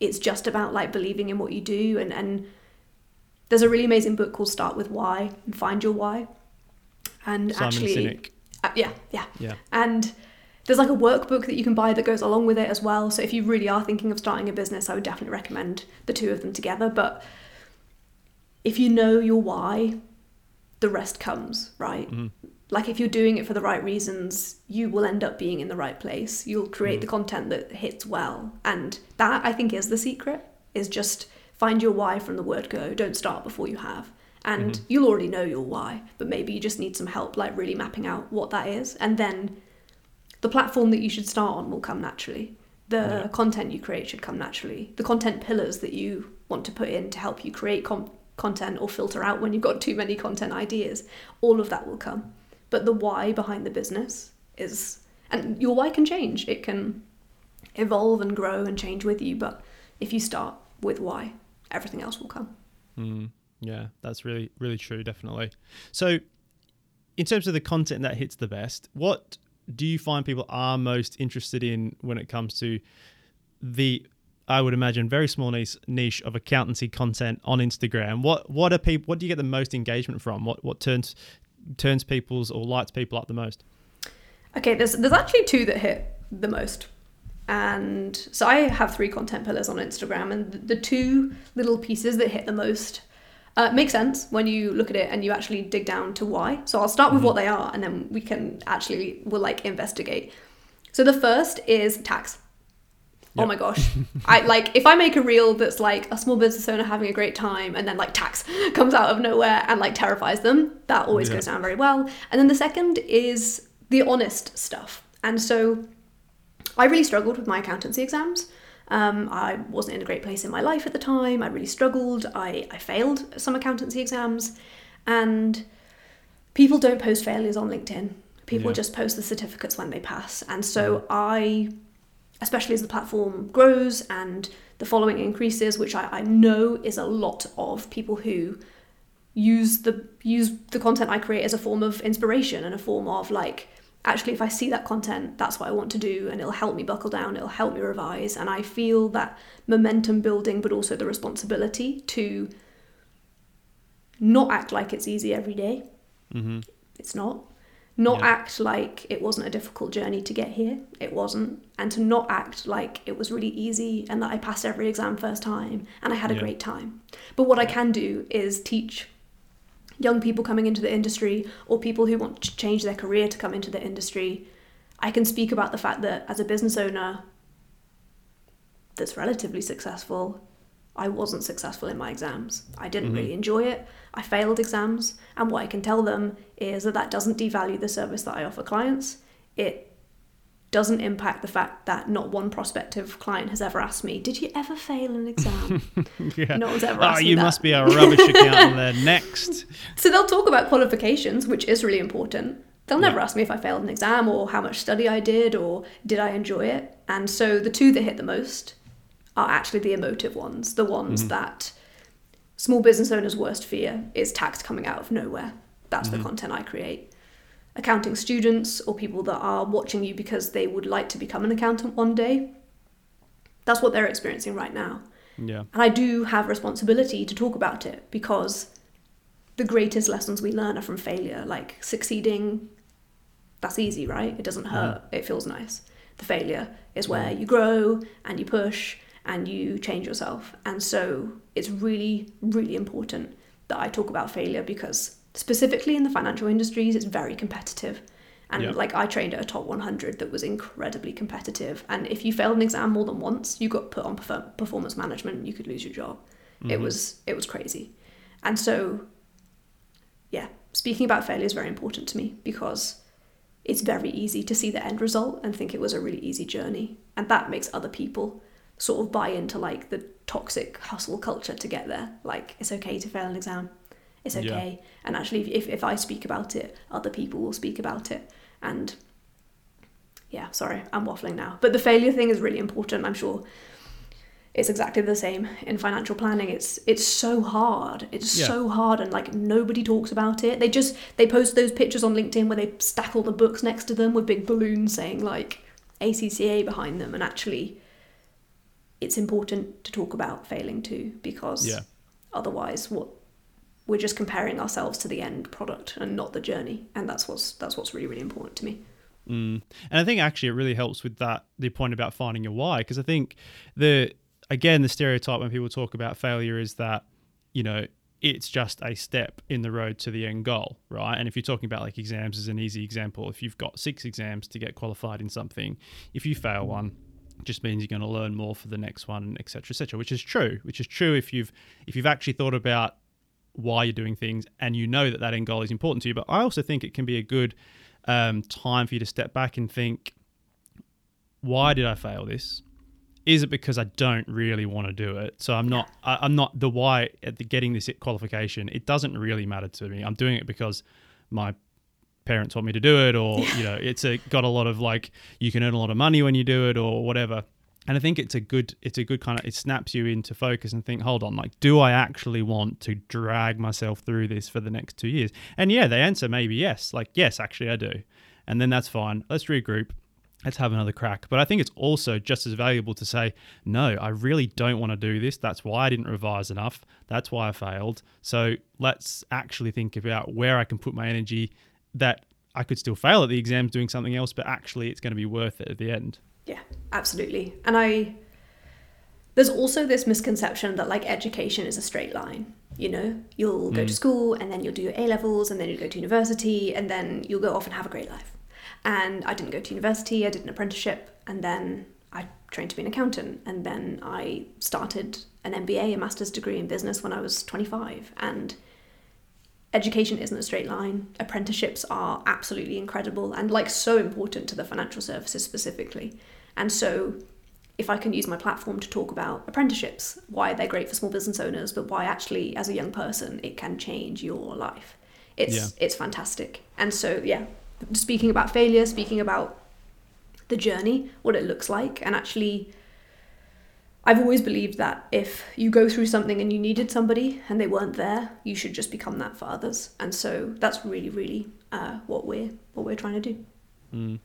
It's just about like believing in what you do. And and there's a really amazing book called Start with Why and Find Your Why. And Simon actually. Uh, yeah, yeah, yeah, and there's like a workbook that you can buy that goes along with it as well. So if you really are thinking of starting a business, I would definitely recommend the two of them together. But if you know your why, the rest comes, right? Mm-hmm. Like if you're doing it for the right reasons, you will end up being in the right place. You'll create mm-hmm. the content that hits well. And that I think is the secret is just find your why from the word go. Don't start before you have. And mm-hmm. you'll already know your why, but maybe you just need some help like really mapping out what that is and then the platform that you should start on will come naturally. The yeah. content you create should come naturally. The content pillars that you want to put in to help you create com- content or filter out when you've got too many content ideas, all of that will come. But the why behind the business is, and your why can change. It can evolve and grow and change with you. But if you start with why, everything else will come. Mm, yeah, that's really, really true, definitely. So, in terms of the content that hits the best, what do you find people are most interested in when it comes to the I would imagine very small niche niche of accountancy content on Instagram. What what are people what do you get the most engagement from? What what turns turns people's or lights people up the most? Okay, there's there's actually two that hit the most. And so I have three content pillars on Instagram and the two little pieces that hit the most uh, makes sense when you look at it and you actually dig down to why. So I'll start with mm-hmm. what they are and then we can actually will like investigate. So the first is tax. Oh yep. Oh my gosh. [laughs] I like if I make a reel that's like a small business owner having a great time and then like tax [laughs] comes out of nowhere and like terrifies them, that always yeah. goes down very well. And then the second is the honest stuff. And so I really struggled with my accountancy exams. Um, I wasn't in a great place in my life at the time. I really struggled. I, I failed some accountancy exams. And people don't post failures on LinkedIn. People yeah. just post the certificates when they pass. And so mm. I especially as the platform grows and the following increases, which I, I know is a lot of people who use the use the content I create as a form of inspiration and a form of like actually if I see that content that's what I want to do and it'll help me buckle down it'll help me revise and I feel that momentum building but also the responsibility to not act like it's easy every day. Mm-hmm. it's not not yeah. act like it wasn't a difficult journey to get here. It wasn't. And to not act like it was really easy and that I passed every exam first time and I had a yeah. great time. But what I can do is teach young people coming into the industry or people who want to change their career to come into the industry. I can speak about the fact that as a business owner that's relatively successful, I wasn't successful in my exams. I didn't mm-hmm. really enjoy it. I failed exams. And what I can tell them is that that doesn't devalue the service that I offer clients. It doesn't impact the fact that not one prospective client has ever asked me, "Did you ever fail an exam?" [laughs] yeah. No one's ever asked oh, you must be a rubbish accountant there. [laughs] Next. So they'll talk about qualifications, which is really important. They'll never yeah. ask me if I failed an exam or how much study I did or did I enjoy it. And so the two that hit the most are actually the emotive ones, the ones mm-hmm. that small business owners' worst fear is tax coming out of nowhere. That's mm-hmm. the content I create. Accounting students or people that are watching you because they would like to become an accountant one day, that's what they're experiencing right now. Yeah. And I do have responsibility to talk about it because the greatest lessons we learn are from failure. Like succeeding, that's easy, right? It doesn't hurt, mm. it feels nice. The failure is where you grow and you push and you change yourself. And so it's really, really important that I talk about failure because specifically in the financial industries, it's very competitive. And yeah. like I trained at a top 100 that was incredibly competitive. And if you failed an exam more than once, you got put on performance management. You could lose your job. Mm-hmm. It was it was crazy. And so, yeah, speaking about failure is very important to me because it's very easy to see the end result and think it was a really easy journey, and that makes other people sort of buy into like the toxic hustle culture to get there. Like it's okay to fail an exam. It's okay. Yeah. And actually if, if I speak about it, other people will speak about it. And yeah, sorry, I'm waffling now. But the failure thing is really important. I'm sure it's exactly the same in financial planning. It's it's so hard. It's yeah. so hard and like nobody talks about it. They just they post those pictures on LinkedIn where they stack all the books next to them with big balloons saying like ACCA behind them and actually it's important to talk about failing too because yeah. otherwise what we're just comparing ourselves to the end product and not the journey and that's what's that's what's really really important to me mm. and i think actually it really helps with that the point about finding your why because i think the again the stereotype when people talk about failure is that you know it's just a step in the road to the end goal, right? And if you're talking about like exams as an easy example, if you've got six exams to get qualified in something, if you fail one, just means you're going to learn more for the next one, etc., etc. Which is true. Which is true if you've if you've actually thought about why you're doing things and you know that that end goal is important to you. But I also think it can be a good um, time for you to step back and think, why did I fail this? Is it because I don't really want to do it? So I'm not. I, am not the why at the getting this qualification. It doesn't really matter to me. I'm doing it because my parents want me to do it or you know it's a, got a lot of like you can earn a lot of money when you do it or whatever and i think it's a good it's a good kind of it snaps you into focus and think hold on like do i actually want to drag myself through this for the next two years and yeah the answer may be yes like yes actually i do and then that's fine. Let's regroup. Let's have another crack. But I think it's also just as valuable to say, no, I really don't want to do this. That's why I didn't revise enough. That's why I failed. So let's actually think about where I can put my energy that I could still fail at the exams doing something else, but actually it's going to be worth it at the end. Yeah, absolutely. And I there's also this misconception that like education is a straight line. You know, you'll go mm. to school and then you'll do your A levels and then you'll go to university and then you'll go off and have a great life. And I didn't go to university, I did an apprenticeship, and then I trained to be an accountant. And then I started an MBA, a master's degree in business, when I was 25. And education isn't a straight line. Apprenticeships are absolutely incredible and like so important to the financial services specifically. And so if I can use my platform to talk about apprenticeships, why they're great for small business owners, but why actually as a young person it can change your life. It's yeah. it's fantastic. And so yeah, speaking about failure, speaking about the journey, what it looks like, and actually I've always believed that if you go through something and you needed somebody and they weren't there, you should just become that for others. And so that's really, really uh, what we're what we're trying to do. Mm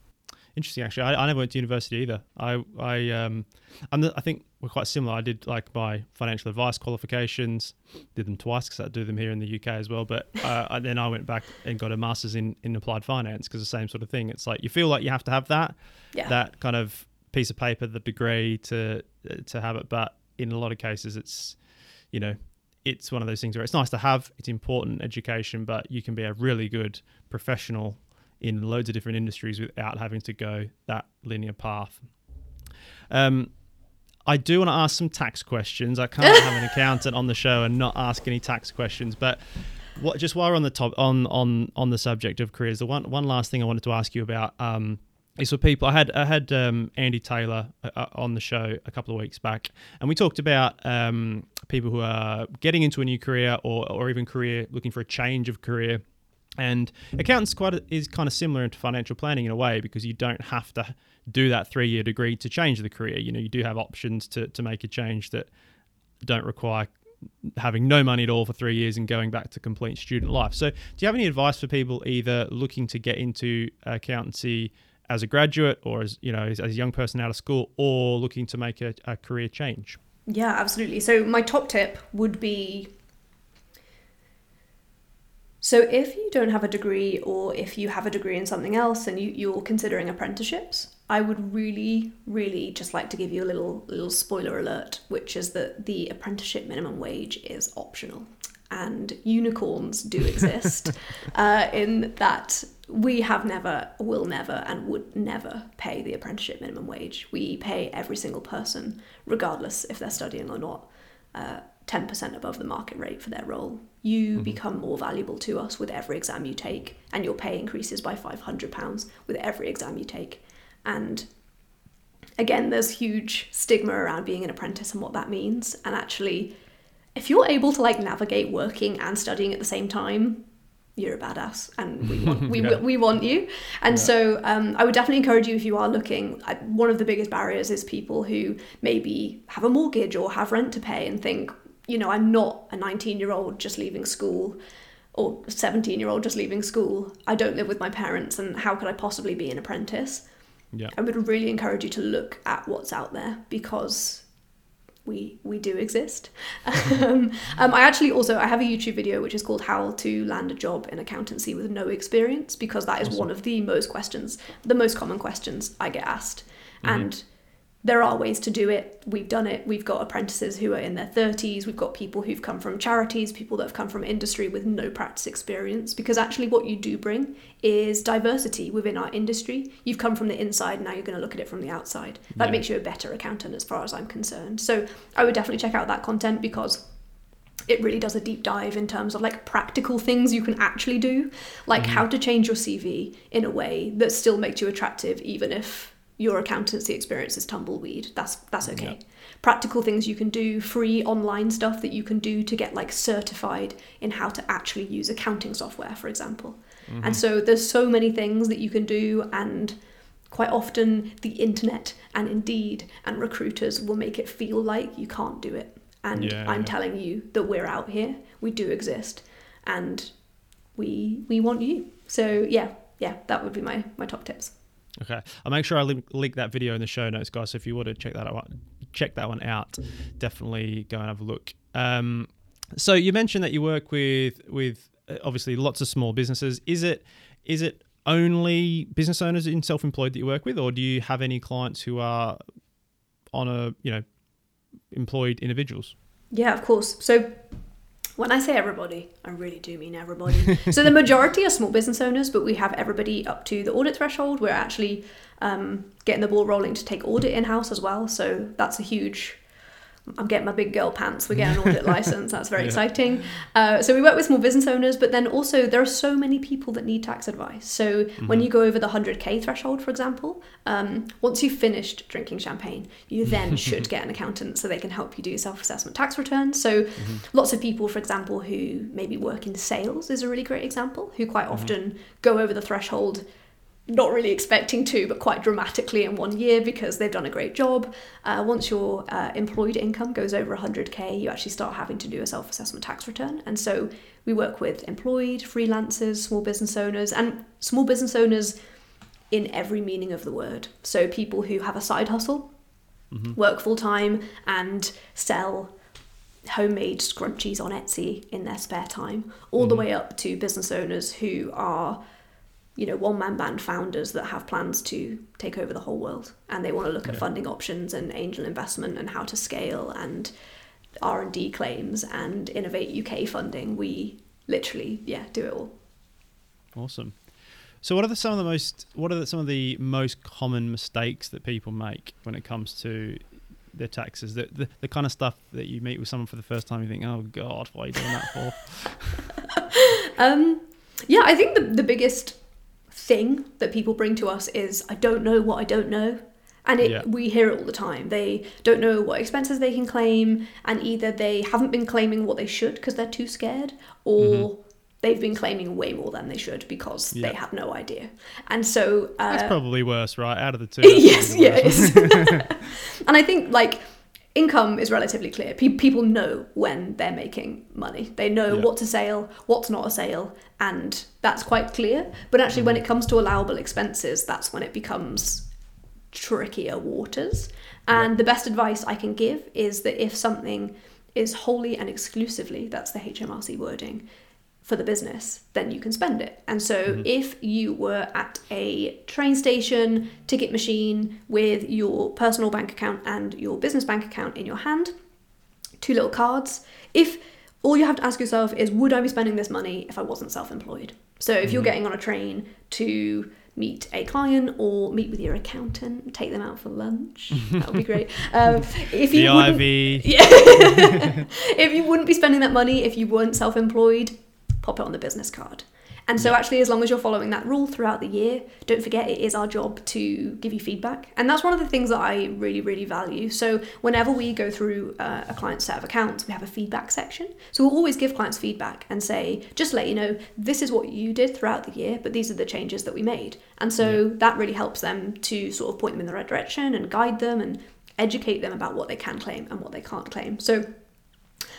interesting actually. I, I never went to university either. I I um I'm the, I think we're quite similar. I did like my financial advice qualifications, did them twice because I do them here in the UK as well. But [laughs] uh, then I went back and got a master's in in applied finance because the same sort of thing. It's like you feel like you have to have that yeah. that kind of piece of paper, the degree to to have it. But in a lot of cases, it's you know it's one of those things where it's nice to have, it's important education, but you can be a really good professional in loads of different industries without having to go that linear path. Um, I do want to ask some tax questions. I can't have an [laughs] accountant on the show and not ask any tax questions. But what, just while we're on the top on on on the subject of careers, the one one last thing I wanted to ask you about um, is for people. I had I had um, Andy Taylor uh, uh on the show a couple of weeks back, and we talked about um, people who are getting into a new career or or even career looking for a change of career and accountants quite a, is kind of similar to financial planning in a way because you don't have to do that three year degree to change the career. You know, you do have options to, to make a change that don't require having no money at all for three years and going back to complete student life. So, do you have any advice for people either looking to get into accountancy as a graduate or as you know as, as a young person out of school, or looking to make a, a career change? Yeah, absolutely. So, my top tip would be so if you don't have a degree or if you have a degree in something else and you, you're considering apprenticeships, I would really, really just like to give you a little little spoiler alert, which is that the apprenticeship minimum wage is optional. And unicorns do exist [laughs] uh, in that we have never, will never, and would never pay the apprenticeship minimum wage. We pay every single person, regardless if they're studying or not, uh, 10% above the market rate for their role. You mm-hmm. become more valuable to us with every exam you take, and your pay increases by £500 with every exam you take. And again, there's huge stigma around being an apprentice and what that means. And actually, if you're able to like navigate working and studying at the same time, you're a badass and we [laughs] want, we, yeah. we want you and yeah. so um, i would definitely encourage you if you are looking one of the biggest barriers is people who maybe have a mortgage or have rent to pay and think you know, I'm not a 19 year old just leaving school or 17 year old just leaving school. I don't live with my parents, and how could I possibly be an apprentice? Yeah. I would really encourage you to look at what's out there because we we do exist. um, um, I actually also I have a YouTube video which is called "How to Land a Job in Accountancy with No Experience" because that is awesome. one of the most questions, the most common questions I get asked, mm-hmm. and there are ways to do it. We've done it. We've got apprentices who are in their 30s. We've got people who've come from charities, people that have come from industry with no practice experience. Because actually, what you do bring is diversity within our industry. You've come from the inside, now you're going to look at it from the outside. That yeah. makes you a better accountant, as far as I'm concerned. So I would definitely check out that content because it really does a deep dive in terms of like practical things you can actually do, like mm-hmm. how to change your CV in a way that still makes you attractive, even if your accountancy experience is tumbleweed. That's that's okay. Yeah. Practical things you can do, free online stuff that you can do to get like certified in how to actually use accounting software, for example. Mm-hmm. And so there's so many things that you can do and quite often the internet and Indeed and recruiters will make it feel like you can't do it. And yeah, I'm yeah. telling you that we're out here, we do exist, and we we want you. So yeah, yeah, that would be my my top tips. Okay, I'll make sure I link, link that video in the show notes, guys. So if you want to check that out, check that one out. Definitely go and have a look. Um, so you mentioned that you work with with uh, obviously lots of small businesses. Is it is it only business owners in self-employed that you work with, or do you have any clients who are on a you know employed individuals? Yeah, of course. So when I say everybody, I really do mean everybody. so the majority are small business owners, but we have everybody up to the audit threshold. We're actually um, getting the ball rolling to take audit in house as well. So that's a huge I'm getting my big girl pants. We're getting an audit [laughs] license. That's very yeah. exciting. Uh, so we work with small business owners, but then also there are so many people that need tax advice. So mm-hmm. when you go over the 100k threshold, for example, um, once you've finished drinking champagne, you then [laughs] should get an accountant so they can help you do self-assessment tax returns. So mm-hmm. lots of people, for example, who maybe work in sales is a really great example. Who quite mm-hmm. often go over the threshold not really expecting to, but quite dramatically in one year because they've done a great job. Uh, once your uh, employed income goes over 100k, you actually start having to do a self assessment tax return. And so we work with employed, freelancers, small business owners, and small business owners in every meaning of the word. So people who have a side hustle, mm-hmm. work full time, and sell homemade scrunchies on Etsy in their spare time, all mm-hmm. the way up to business owners who are you know one man band founders that have plans to take over the whole world. And they want to look at funding options and angel investment and how to scale and r&d claims and innovate uk funding. We literally yeah do it all. Awesome. So what are the, some of the most what are the, some of the most common mistakes that people make when it comes to their taxes? The, the, the kind of stuff that you meet with someone for the first time you think oh god why are you doing that for? [laughs] Um yeah i think the, the biggest thing that people bring to us is I don't know what I don't know. And it, yeah. we hear it all the time. They don't know what expenses they can claim, and either they haven't been claiming what they should because they're too scared, or mm-hmm. they've been claiming way more than they should because yeah. they have no idea. And so uh, that's probably worse, right? Out of the two, [laughs] yes, yes. [laughs] [laughs] and I think like income is relatively clear. Pe- people know when they're making money. They know yeah. what's a sale, what's not a sale, and that's quite clear. But actually, mm. when it comes to allowable expenses, that's when it becomes trickier waters. And yeah. the best advice I can give is that if something is wholly and exclusively, that's the HMRC wording, for the business, then you can spend it. And so mm-hmm. if you were at a train station, ticket machine with your personal bank account and your business bank account in your hand, two little cards, if all you have to ask yourself is would I be spending this money if I wasn't self-employed? So if mm-hmm. you're getting on a train to meet a client or meet with your accountant, take them out for lunch. That would be great. [laughs] Um, if you the [laughs] Yeah, [laughs] if you wouldn't be spending that money if you weren't self-employed, pop it on the business card. And so, actually, as long as you're following that rule throughout the year, don't forget it is our job to give you feedback. And that's one of the things that I really, really value. So, whenever we go through uh, a client's set of accounts, we have a feedback section. So, we'll always give clients feedback and say, just let you know, this is what you did throughout the year, but these are the changes that we made. And so, yeah. that really helps them to sort of point them in the right direction and guide them and educate them about what they can claim and what they can't claim. So,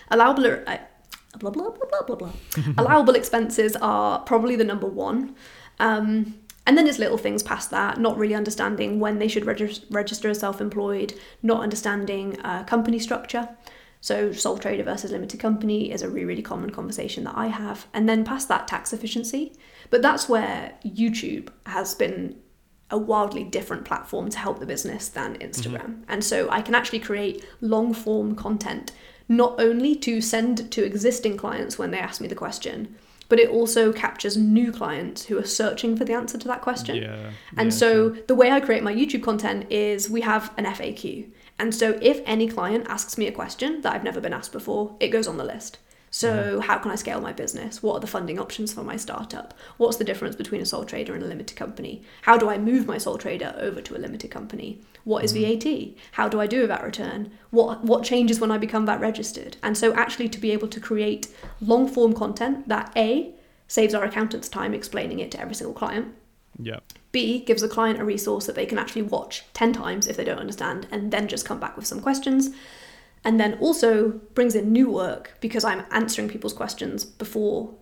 allowable. Blah blah blah blah blah blah. Allowable expenses are probably the number one. Um, and then there's little things past that, not really understanding when they should regis- register as self employed, not understanding uh, company structure. So, sole trader versus limited company is a really, really common conversation that I have. And then past that, tax efficiency. But that's where YouTube has been a wildly different platform to help the business than Instagram. Mm-hmm. And so I can actually create long form content not only to send to existing clients when they ask me the question, but it also captures new clients who are searching for the answer to that question. Yeah, and yeah, so sure. the way I create my YouTube content is we have an FAQ. And so if any client asks me a question that I've never been asked before, it goes on the list. So, how can I scale my business? What are the funding options for my startup? What's the difference between a sole trader and a limited company? How do I move my sole trader over to a limited company? What is mm-hmm. VAT? How do I do a VAT return? What what changes when I become VAT registered? And so actually to be able to create long form content that A saves our accountants time explaining it to every single client. Yeah. B gives the client a resource that they can actually watch 10 times if they don't understand and then just come back with some questions and then also brings in new work because I'm answering people's questions before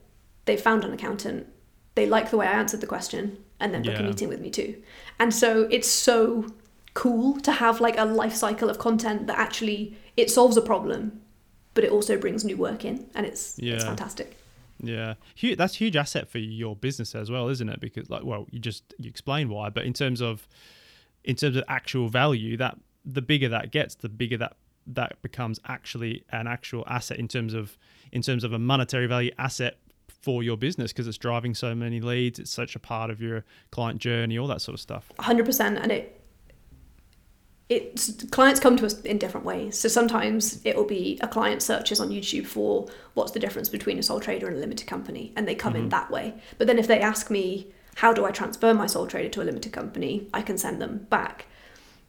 they've found an accountant. They like the way I answered the question, and then book a meeting with me too. And so it's so cool to have like a life cycle of content that actually it solves a problem, but it also brings new work in, and it's it's fantastic. Yeah, that's a huge asset for your business as well, isn't it? Because like, well, you just you explain why, but in terms of in terms of actual value, that the bigger that gets, the bigger that that becomes actually an actual asset in terms of in terms of a monetary value asset for your business because it's driving so many leads. It's such a part of your client journey, all that sort of stuff. 100% and it it's clients come to us in different ways so sometimes it will be a client searches on youtube for what's the difference between a sole trader and a limited company and they come in mm-hmm. that way but then if they ask me how do i transfer my sole trader to a limited company i can send them back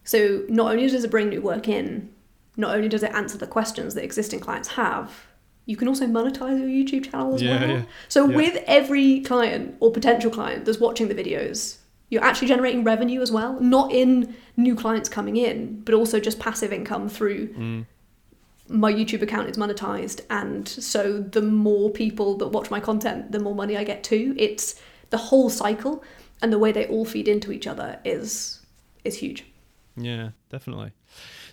so not only does it bring new work in not only does it answer the questions that existing clients have you can also monetize your youtube channel as Yeah, well yeah. so Yeah. with every client or potential client that's watching the videos you're actually generating revenue as well not in new clients coming in but also just passive income through Mm. my youtube account is monetized and so the more people that watch my content the more money i get too it's the whole cycle and the way they all feed into each other is is huge Yeah, definitely.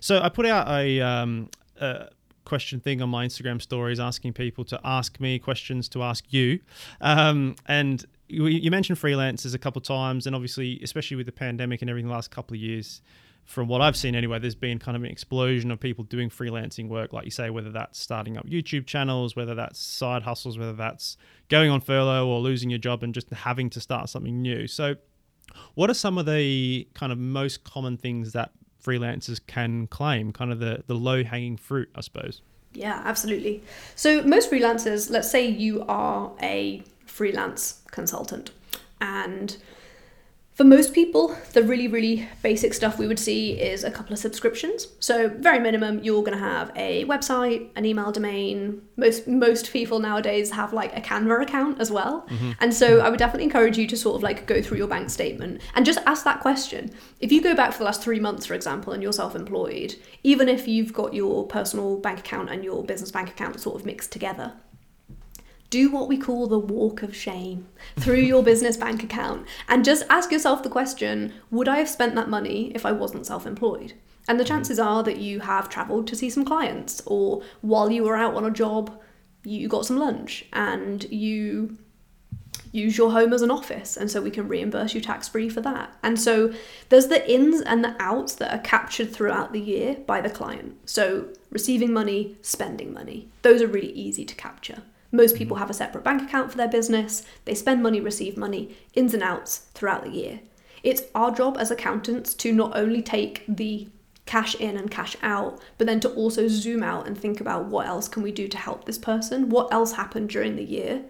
So I put out a, um, a question thing on my Instagram stories asking people to ask me questions to ask you. Um, and you, you mentioned freelancers a couple of times, and obviously, especially with the pandemic and everything the last couple of years, from what I've seen anyway, there's been kind of an explosion of people doing freelancing work, like you say, whether that's starting up YouTube channels, whether that's side hustles, whether that's going on furlough or losing your job and just having to start something new. So, what are some of the kind of most common things that freelancers can claim? Kind of the, the low hanging fruit, I suppose. Yeah, absolutely. So, most freelancers, let's say you are a freelance consultant, and for most people, the really, really basic stuff we would see is a couple of subscriptions. So, very minimum, you're going to have a website, an email domain. Most most people nowadays have like a Canva account as well. Mm-hmm. And so, I would definitely encourage you to sort of like go through your bank statement and just ask that question. If you go back for the last three months, for example, and you're self-employed, even if you've got your personal bank account and your business bank account sort of mixed together, do what we call the walk of shame through your business bank account and just ask yourself the question would I have spent that money if I wasn't self employed? And the mm-hmm. chances are that you have traveled to see some clients, or while you were out on a job, you got some lunch and you use your home as an office and so we can reimburse you tax free for that. And so there's the ins and the outs that are captured throughout the year by the client. So receiving money, spending money. Those are really easy to capture. Most people have a separate bank account for their business. They spend money, receive money, ins and outs throughout the year. It's our job as accountants to not only take the cash in and cash out, but then to also zoom out and think about what else can we do to help this person? What else happened during the year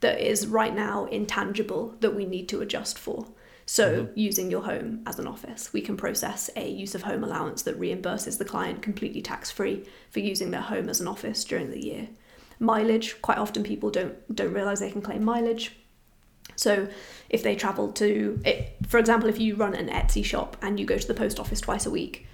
that is right now intangible that we need to adjust for? So, mm-hmm. using your home as an office, we can process a use of home allowance that reimburses the client completely tax free for using their home as an office during the year. Mileage, quite often people don't don't realize they can claim mileage. So, if they travel to, it, for example, if you run an Etsy shop and you go to the post office twice a week,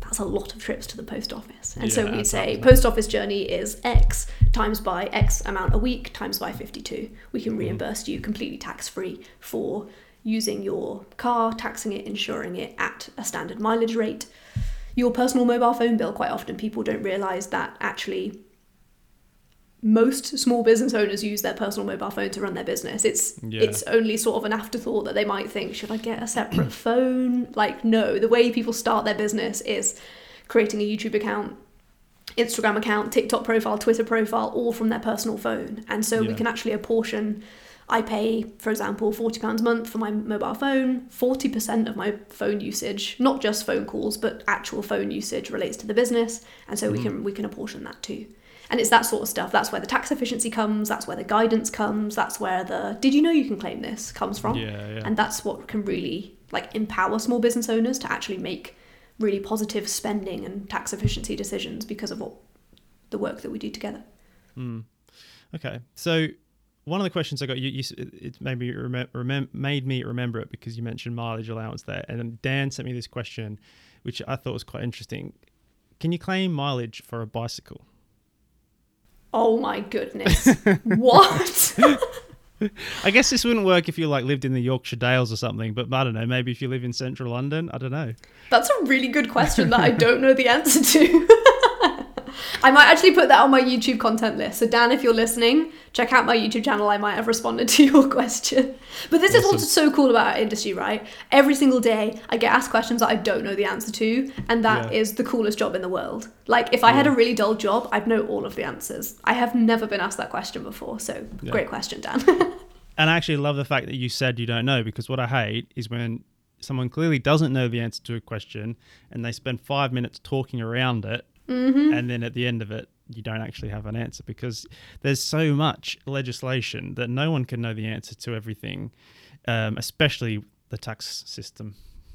that's a lot of trips to the post office. And so we'd say post office journey is X times by X amount a week times by 52. We can mm-hmm. reimburse you completely tax free for using your car, taxing it, insuring it at a standard mileage rate. Your personal mobile phone bill, quite often people don't realize that actually most small business owners use their personal mobile phone to run their business. It's Yeah. it's only sort of an afterthought that they might think, should I get a separate [clears throat] phone? Like no, the way people start their business is creating a YouTube account, Instagram account, TikTok profile, Twitter profile, all from their personal phone. And so we can actually apportion I pay, for example, £40 a month for my mobile phone. 40% of my phone usage, not just phone calls, but actual phone usage relates to the business. And so we mm. can we can apportion that too. And it's that sort of stuff. That's where the tax efficiency comes, that's where the guidance comes, that's where the did you know you can claim this comes from. Yeah, yeah. And that's what can really like empower small business owners to actually make really positive spending and tax efficiency decisions because of what the work that we do together. Hmm. Okay, so one of the questions I got, you, you it made me made me remember it because you mentioned mileage allowance there, and then Dan sent me this question, which I thought was quite interesting. Can you claim mileage for a bicycle? Oh my goodness. what? [laughs] I guess this wouldn't work if you like lived in the Yorkshire Dales or something, but I don't know. Maybe if you live in central London, I don't know. That's a really good question that I don't know the answer to. [laughs] I might actually put that on my YouTube content list. So, Dan, if you're listening, check out my YouTube channel. I might have responded [laughs] to your question. But this awesome. is what's so cool about our industry, right? Every single day, I get asked questions that I don't know the answer to, and that yeah. is the coolest job in the world. Like, if I yeah. had a really dull job, I'd know all of the answers. I have never been asked that question before. So, yeah. great question, Dan. [laughs] and I actually love the fact that you said you don't know because what I hate is when someone clearly doesn't know the answer to a question and they spend five minutes talking around it Mm-hmm. And then at the end of it, you don't actually have an answer because there's so much legislation that no one can know the answer to everything, um, especially the tax system.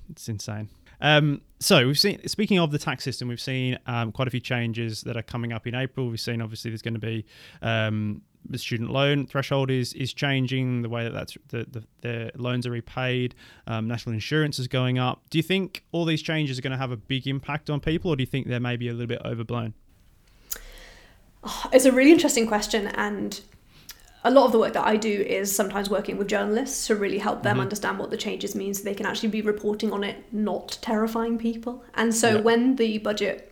It's insane. Um, so we've seen, speaking of the tax system, we've seen um, quite a few changes that are coming up in April. We've seen obviously there's going to be um, the student loan threshold is is changing the way that that's the the, the loans are repaid. Um, national insurance is going up. Do you think all these changes are going to have a big impact on people, or do you think they're maybe a little bit overblown? Oh, [sighs] it's a really interesting question, and a lot of the work that I do is sometimes working with journalists to really help them mm-hmm. understand what the changes mean, so they can actually be reporting on it, not terrifying people. And so yeah. when the budget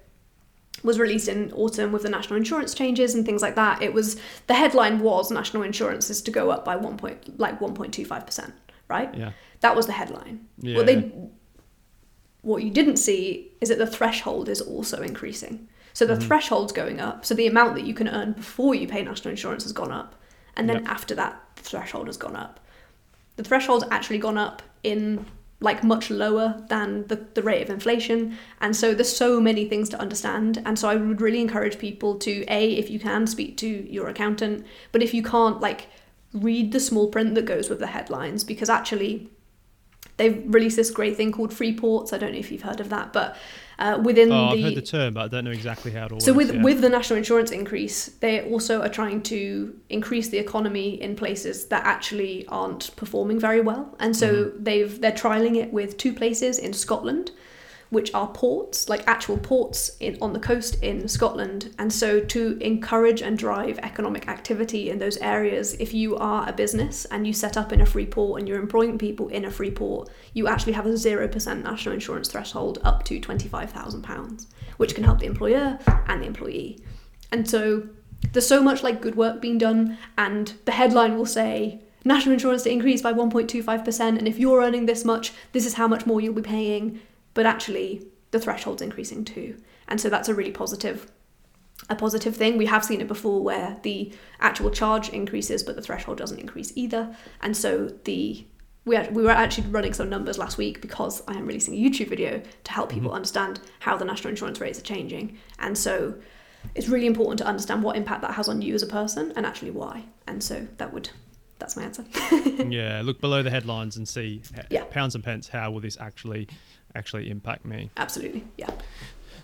was released in autumn with the national insurance changes and things like that. It was the headline was national insurance is to go up by one point like one point two five percent, right? Yeah. That was the headline. Yeah. What they what you didn't see is that the threshold is also increasing. So the mm-hmm. threshold's going up. So the amount that you can earn before you pay national insurance has gone up. And then yep. after that, the threshold has gone up. The threshold's actually gone up in like much lower than the, the rate of inflation. And so there's so many things to understand. And so i would really encourage people to a if you can speak to your accountant. But if you can't like read the small print that goes with the headlines because actually they've released this great thing called free ports i don't know if you've heard of that but uh, within oh, the, I've heard the term, but I don't know exactly how it all so works. with yeah. with the national insurance increase, they also are trying to increase the economy in places that actually aren't performing very well, and so mm-hmm. they've they're trialing it with two places in Scotland which are ports, like actual ports in, on the coast in Scotland. And so, to encourage and drive economic activity in those areas, if you are a business and you set up in a free port and you're employing people in a free port, you actually have a 0% national insurance threshold up to £25,000, which can help the employer and the employee. And so, there's so much like good work being done, and the headline will say, National insurance to increase by 1.25%, and if you're earning this much, this is how much more you'll be paying but actually the threshold's increasing too. And so that's a really positive a positive thing. We have seen it before where the actual charge increases but the threshold doesn't increase either. And so the we, we were actually running some numbers last week because I am releasing a YouTube video to help people mm-hmm. understand how the national insurance rates are changing. And so it's really important to understand what impact that has on you as a person and actually why. And so that would that's my answer. [laughs] yeah, look below the headlines and see yeah. pounds and pence how will this actually actually impact me. Absolutely, yeah.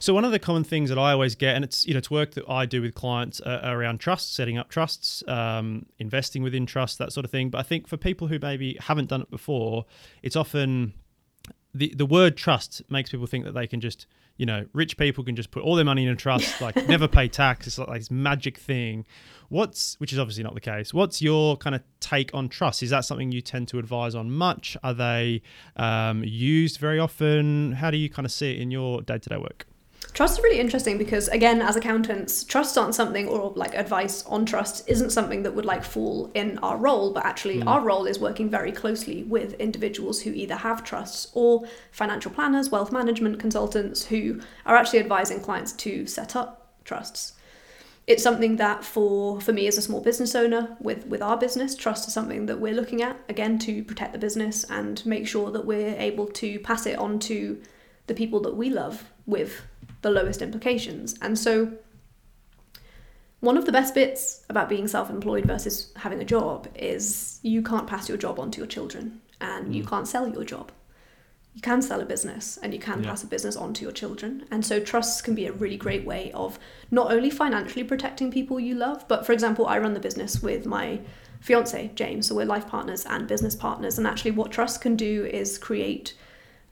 So one of the common things that I always get, and it's you know it's work that I do with clients uh, around trusts, setting up trusts, um, investing within trusts, that sort of thing. But I think for people who maybe haven't done it before, it's often the the word trust makes people think that they can just you know rich people can just put all their money in a trust, like [laughs] never pay tax. It's like this magic thing. What's which is obviously not the case. What's your kind of take on trust? Is that something you tend to advise on much? Are they um, used very often? How do you kind of see it in your day to day work? Trust is really interesting because, again, as accountants, trust aren't something, or like advice on trust isn't something that would like fall in our role, but actually, mm. our role is working very closely with individuals who either have trusts or financial planners, wealth management consultants who are actually advising clients to set up trusts it's something that for for me as a small business owner with with our business trust is something that we're looking at again to protect the business and make sure that we're able to pass it on to the people that we love with the lowest implications and so one of the best bits about being self-employed versus having a job is you can't pass your job on to your children and mm. you can't sell your job you can sell a business and you can yeah. pass a business on to your children. And so trusts can be a really great way of not only financially protecting people you love, but for example, I run the business with my fiance, James. So we're life partners and business partners. And actually, what trusts can do is create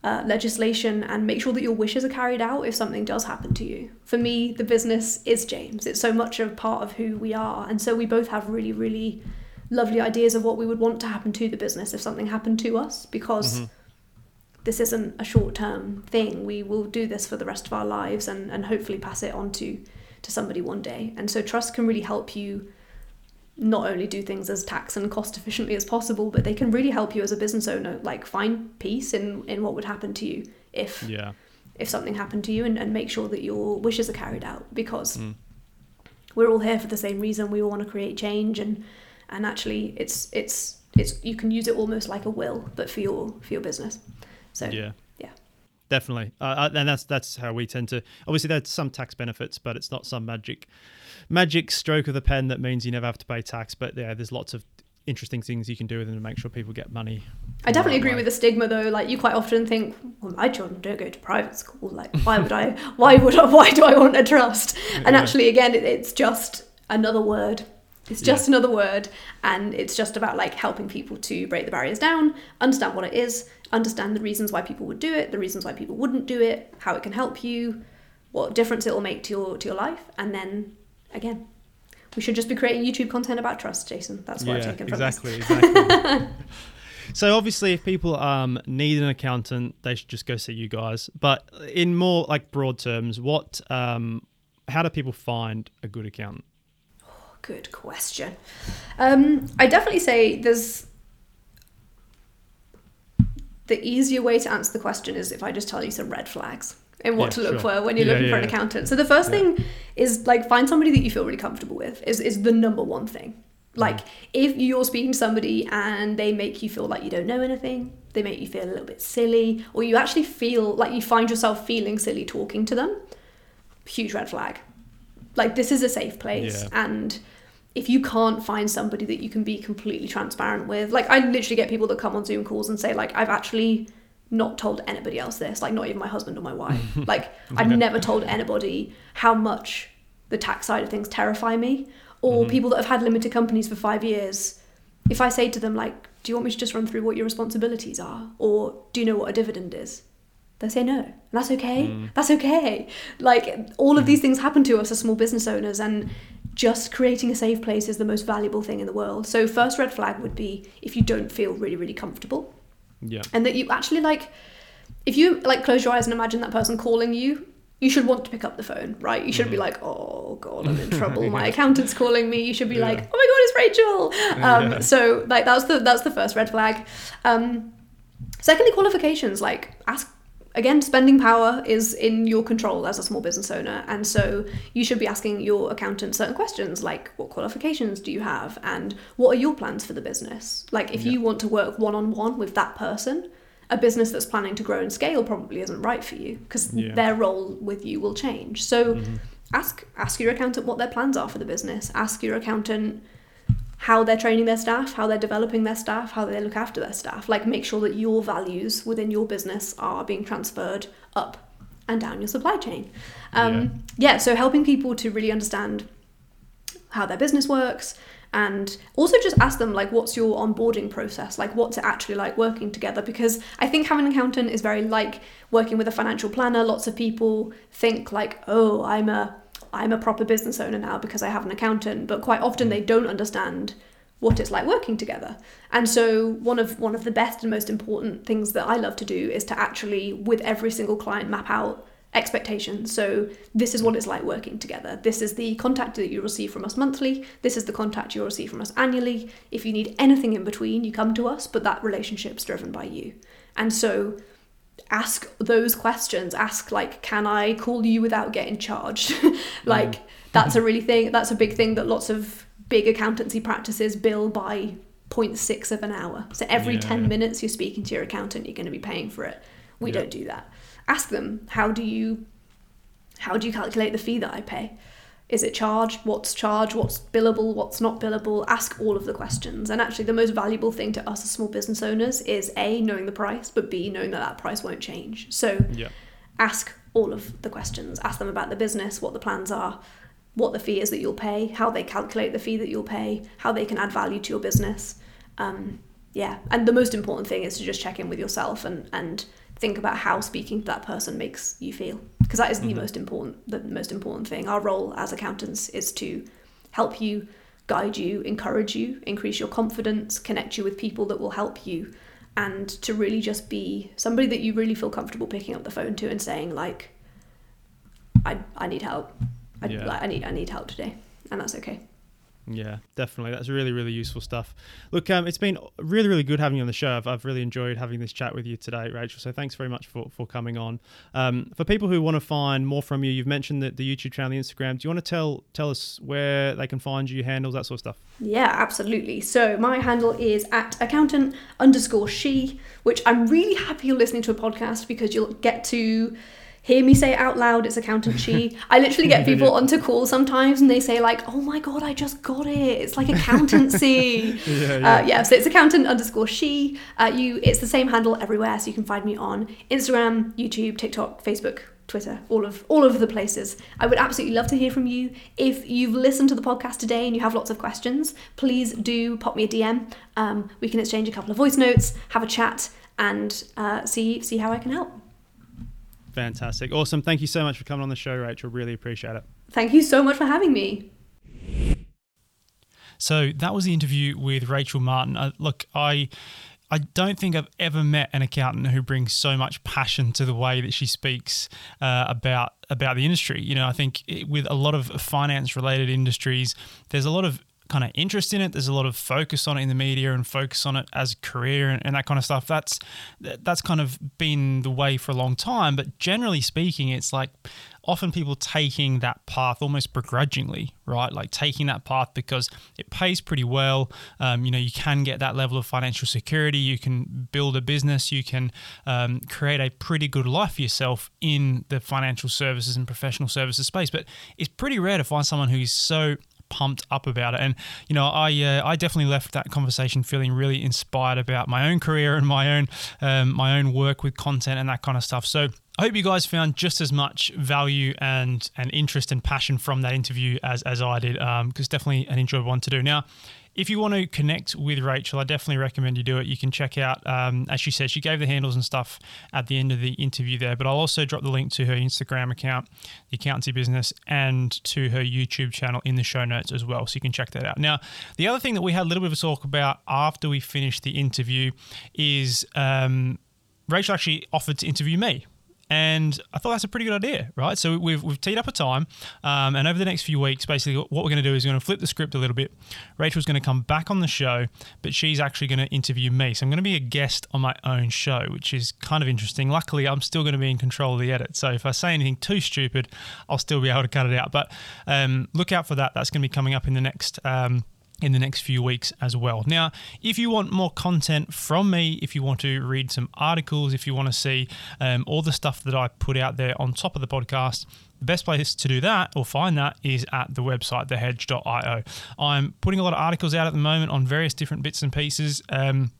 uh, legislation and make sure that your wishes are carried out if something does happen to you. For me, the business is James. It's so much a part of who we are. And so we both have really, really lovely ideas of what we would want to happen to the business if something happened to us because Mm-hmm. This isn't a short term thing. We will do this for the rest of our lives and, and hopefully pass it on to, to somebody one day. And so trust can really help you not only do things as tax and cost efficiently as possible, but they can really help you as a business owner, like find peace in, in what would happen to you if Yeah. if something happened to you and, and make sure that your wishes are carried out because Mm. we're all here for the same reason. We all want to create change and and actually it's it's it's you can use it almost like a will, but for your for your business. So Yeah. yeah. Definitely, uh, and that's that's how we tend to. Obviously, there's some tax benefits, but it's not some magic, magic stroke of the pen that means you never have to pay tax. But yeah, there's lots of interesting things you can do with them to make sure people get money. I definitely agree with the stigma though. Like you quite often think, well, my children don't go to private school. Like why would I? [laughs] Why would I? Why do I want a trust? And Yeah. actually, again, it, it's just another word. It's just another word, and it's just about like helping people to break the barriers down, understand what it is, understand the reasons why people would do it, the reasons why people wouldn't do it, how it can help you, what difference it will make to your to your life, and then again, we should just be creating YouTube content about trust, Jason. That's what I've yeah, taken from this. exactly, exactly. [laughs] so obviously, if people um, need an accountant, they should just go see you guys. But in more like broad terms, what, um, how do people find a good accountant? Good question. Um, I definitely say there's the easier way to answer the question is if I just tell you some red flags and what Yeah, to look sure. for when you're Yeah, looking yeah, for an accountant. So the first thing is like find somebody that you feel really comfortable with is is the number one thing. Like Mm. if you're speaking to somebody and they make you feel like you don't know anything, they make you feel a little bit silly, or you actually feel like you find yourself feeling silly talking to them, huge red flag. Like this is a safe place and if you can't find somebody that you can be completely transparent with, like I literally get people that come on Zoom calls and say like I've actually not told anybody else this, like not even my husband or my wife. [laughs] like I've Yeah. never told anybody how much the tax side of things terrify me. Or mm-hmm. people that have had limited companies for five years, if I say to them like, "Do you want me to just run through what your responsibilities are, or do you know what a dividend is?" They say no. And that's okay. Mm. That's okay. Like all of mm-hmm. these things happen to us as small business owners, and just creating a safe place is the most valuable thing in the world. So first red flag would be if you don't feel really really comfortable Yeah. and that you actually like if you like close your eyes and imagine that person calling you you should want to pick up the phone right you shouldn't be like oh god i'm in trouble my [laughs] accountant's calling me you should be Yeah. like oh my god it's rachel um, Yeah. so like that's the that's the first red flag um, secondly qualifications like ask again spending power is in your control as a small business owner and so you should be asking your accountant certain questions like what qualifications do you have and what are your plans for the business like if Yeah. you want to work one-on-one with that person a business that's planning to grow and scale probably isn't right for you because Yeah. their role with you will change so Mhm. ask ask your accountant what their plans are for the business ask your accountant how they're training their staff how they're developing their staff how they look after their staff. Like make sure that your values within your business are being transferred up and down your supply chain. Um, yeah. so helping people to really understand how their business works and also just ask them like what's your onboarding process? Like what's it actually like working together? Because i think having an accountant is very like working with a financial planner. Lots of people think like oh i'm a i'm a proper business owner now because i have an accountant but quite often they don't understand what it's like working together and so one of one of the best and most important things that i love to do is to actually with every single client map out expectations. So this is what it's like working together. This is the contact that you receive from us monthly. This is the contact you'll receive from us annually. If you need anything in between, you come to us, but that relationship's driven by you. And so ask those questions. Ask like, can I call you without getting charged? [laughs] like mm. that's a mm-hmm. really thing that's a big thing that lots of big accountancy practices bill by 0.6 of an hour. So every Yeah. 10 minutes you're speaking to your accountant, you're going to be paying for it. We Yeah. don't do that ask them how do you how do you calculate the fee that i pay is it charged what's charged what's billable what's not billable ask all of the questions. And actually the most valuable thing to us as small business owners is a knowing the price but b knowing that that price won't change. So Yeah. ask all of the questions. Ask them about the business what the plans are what the fee is that you'll pay how they calculate the fee that you'll pay how they can add value to your business. Um, yeah. And the most important thing is to just check in with yourself and and think about how speaking to that person makes you feel because that is the Mhm. most important the most important thing our role as accountants is to help you guide you, encourage you, increase your confidence, connect you with people that will help you, and to really just be somebody that you really feel comfortable picking up the phone to and saying like, I I need help. I, Yeah. like, I need I need help today, and that's okay. Yeah, definitely. That's really, really useful stuff. Look, um, it's been really, really good having you on the show. I've, I've really enjoyed having this chat with you today, Rachel. So thanks very much for, for coming on. Um, for people who want to find more from you, you've mentioned the, the YouTube channel, the Instagram. Do you want to tell tell us where they can find you, handles, that sort of stuff? Yeah, absolutely. So my handle is at accountant underscore she, which I'm really happy you're listening to a podcast because you'll get to hear me say it out loud. It's accountant she. I literally get [laughs] people onto call sometimes and they say like, "Oh my god, I just got it. It's like accountancy." [laughs] Yeah, Uh, yeah, so it's accountant underscore she. Uh, you, it's the same handle everywhere, so you can find me on Instagram, YouTube, TikTok, Facebook, Twitter, all of all of the places. I would absolutely love to hear from you. If you've listened to the podcast today and you have lots of questions, please do pop me a DM. Um, we can exchange a couple of voice notes, have a chat, and uh, see see how I can help. Fantastic. Awesome. Thank you so much for coming on the show, Rachel. Really appreciate it. Thank you so much for having me. So that was the interview with Rachel Martin. Uh, look, I I don't think I've ever met an accountant who brings so much passion to the way that she speaks uh, about about the industry. You know, I think it, with a lot of finance related industries, there's a lot of kind of interest in it. There's a lot of focus on it in the media and focus on it as a career and, and that kind of stuff. That's that's kind of been the way for a long time. But generally speaking, it's like often people taking that path almost begrudgingly, right? Like taking that path because it pays pretty well. Um, you know, you can get that level of financial security. You can build a business. You can um, create a pretty good life for yourself in the financial services and professional services space. But it's pretty rare to find someone who's so pumped up about it. And you know, I uh, I definitely left that conversation feeling really inspired about my own career and my own um, my own work with content and that kind of stuff. So. I hope you guys found just as much value and, and interest and passion from that interview as, as I did, because definitely an enjoyable one to do. Now, if you want to connect with Rachel, I definitely recommend you do it. You can check out, um, as she said, she gave the handles and stuff at the end of the interview there, but I'll also drop the link to her Instagram account, the accountancy business, and to her YouTube channel in the show notes as well. So you can check that out. Now, the other thing that we had a little bit of a talk about after we finished the interview is um, Rachel actually offered to interview me. And I thought that's a pretty good idea, right? So we've, we've teed up a time, um, and over the next few weeks, basically, what we're going to do is we're going to flip the script a little bit. Rachel's going to come back on the show, but she's actually going to interview me. So I'm going to be a guest on my own show, which is kind of interesting. Luckily, I'm still going to be in control of the edit. So if I say anything too stupid, I'll still be able to cut it out. But um, look out for that. That's going to be coming up in the next. Um, in the next few weeks as well. Now, if you want more content from me, if you want to read some articles, if you want to see um, all the stuff that I put out there on top of the podcast, the best place to do that or find that is at the website, thehedge.io. I'm putting a lot of articles out at the moment on various different bits and pieces um,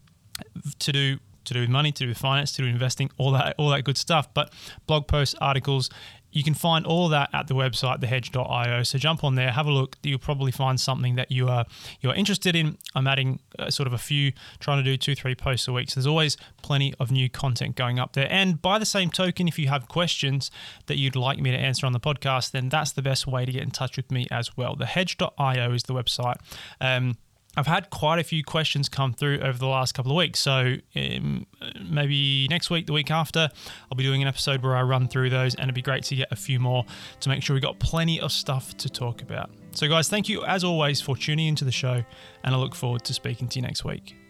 to do to do with money, to do with finance, to do with investing, all that all that good stuff. But blog posts, articles, you can find all that at the website, thehedge.io. So jump on there, have a look. You'll probably find something that you are you're interested in. I'm adding uh, sort of a few, trying to do two, three posts a week. So there's always plenty of new content going up there. And by the same token, if you have questions that you'd like me to answer on the podcast, then that's the best way to get in touch with me as well. Thehedge.io is the website. Um, I've had quite a few questions come through over the last couple of weeks. So um, maybe next week, the week after, I'll be doing an episode where I run through those, and it'd be great to get a few more to make sure we got plenty of stuff to talk about. So, guys, thank you as always for tuning into the show, and I look forward to speaking to you next week.